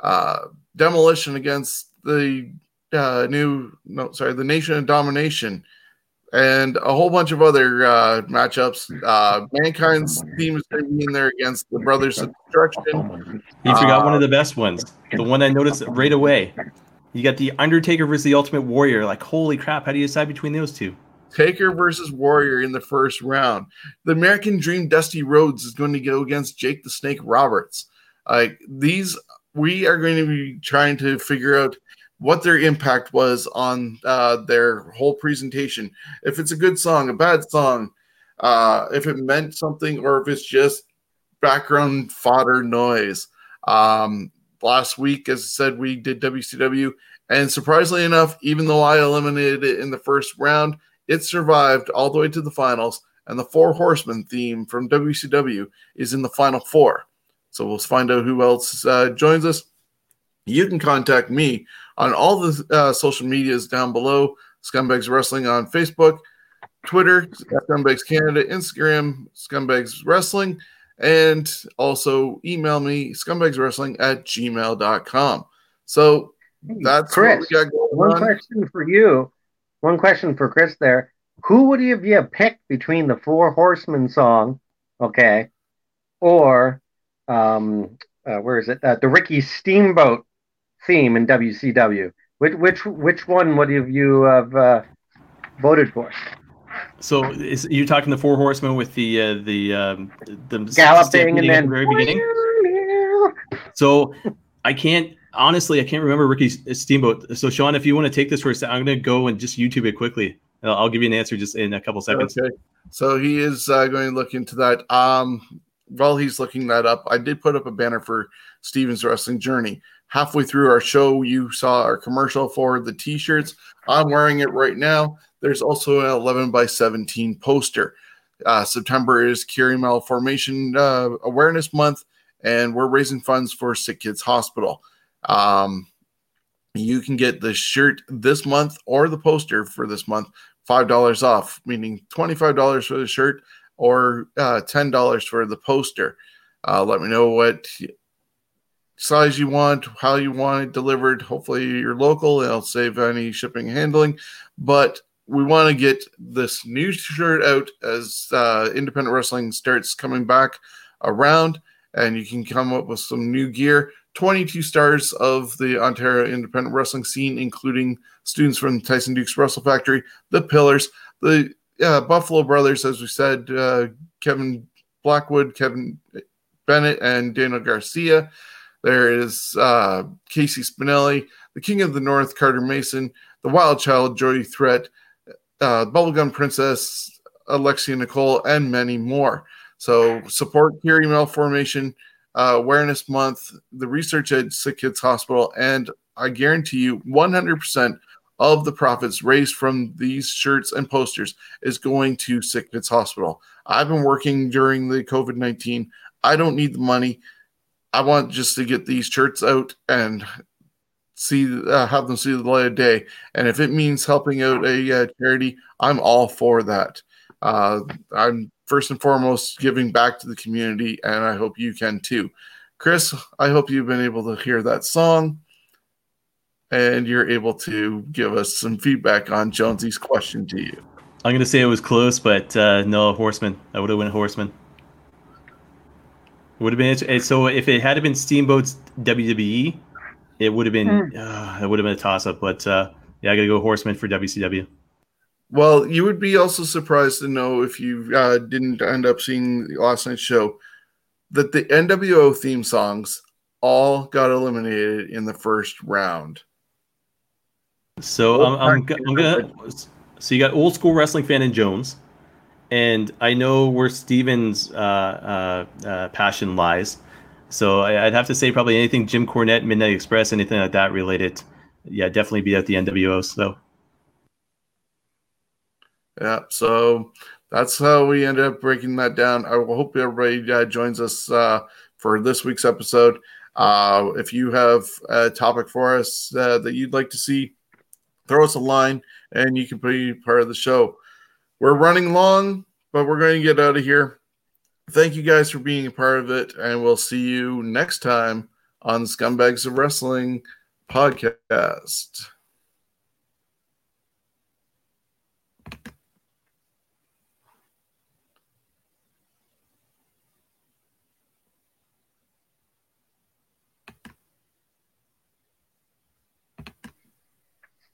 Uh, Demolition against the uh, new, no, sorry, the Nation of Domination and a whole bunch of other uh, matchups. Uh, Mankind's team is going to be in there against the Brothers of Destruction. You forgot uh, one of the best ones, the one I noticed right away. You got the Undertaker versus the Ultimate Warrior. Like, holy crap! How do you decide between those two? Taker versus Warrior in the first round. The American Dream Dusty Rhodes is going to go against Jake the Snake Roberts. Like these, we are going to be trying to figure out what their impact was on uh, their whole presentation. If it's a good song, a bad song, uh, if it meant something, or if it's just background fodder noise. Um, last week, as I said, we did WCW, and surprisingly enough, even though I eliminated it in the first round, it survived all the way to the finals. And the Four Horsemen theme from WCW is in the final four. So we'll find out who else uh, joins us. You can contact me on all the uh, social medias down below. Scumbags Wrestling on Facebook, Twitter, Scumbags Canada, Instagram, Scumbags Wrestling, and also email me, scumbagswrestling at gmail.com. So that's Chris, one on. question for you. One question for Chris there. Who would you have picked between the Four Horsemen song, okay, or um, uh, where is it? Uh, the Ricky Steamboat theme in WCW. Which which which one would have you have uh, voted for? So is you talking the four horsemen with the uh, the um, the galloping and then the very beginning? So I can't honestly I can't remember Ricky Steamboat. So Shawn, if you want to take this for a second, I'm going to go and just YouTube it quickly. I'll give you an answer just in a couple seconds. Okay. So he is uh, going to look into that. Um, while he's looking that up, I did put up a banner for Steven's Wrestling Journey halfway through our show, you saw our commercial for the t shirts. I'm wearing it right now. There's also an 11 by 17 poster. Uh, September is Chiari Malformation uh, Awareness Month, and we're raising funds for Sick Kids Hospital. Um, you can get the shirt this month or the poster for this month, $5 off, meaning $25 for the shirt or uh, $10 for the poster. Uh, let me know what size you want, how you want it delivered. Hopefully, you're local. It'll save any shipping handling. But we want to get this new shirt out as uh, independent wrestling starts coming back around, and you can come up with some new gear. 22 stars of the Ontario independent wrestling scene, including students from Tyson Dux Wrestle Factory, the Pillars, the Buffalo Brothers, as we said, uh, Kevin Blackwood, Kevin Bennett, and Daniel Garcia. There is uh, Casey Spinelli, the King of the North, Carter Mason, the Wild Child, Joey Threat, uh, Bubblegum Princess, Alexia Nicole, and many more. So support Chiari Malformation uh, Awareness Month, the research at Sick Kids Hospital, and I guarantee you 100% of the profits raised from these shirts and posters is going to Sick Kids Hospital. I've been working during the COVID 19. I don't need the money. I want just to get these shirts out and see uh, have them see the light of day. And if it means helping out a uh, charity, I'm all for that. Uh, I'm first and foremost giving back to the community, and I hope you can too. Chris, I hope you've been able to hear that song and you're able to give us some feedback on Jonesy's question to you. I'm going to say it was close, but uh, no, Horseman. I would have went Horseman. It would have been so if it had been Steamboat's WWE, it would have been mm. uh, it would have been a toss up. But uh, yeah, I got to go Horseman for WCW. Well, you would be also surprised to know if you uh, didn't end up seeing last night's show that the NWO theme songs all got eliminated in the first round. So I'm, I'm, I'm gonna. So you got old school wrestling fan in Jones and I know where Steven's uh, uh, uh, passion lies. So I, would have to say probably anything Jim Cornette, Midnight Express, anything like that related. yeah, definitely be at the NWO. So yeah, so that's how we ended up breaking that down. I hope everybody uh, joins us uh, for this week's episode. Uh, if you have a topic for us uh, that you'd like to see, throw us a line and you can be part of the show. We're running long, but we're going to get out of here. Thank you guys for being a part of it, and we'll see you next time on Scumbags of Wrestling podcast.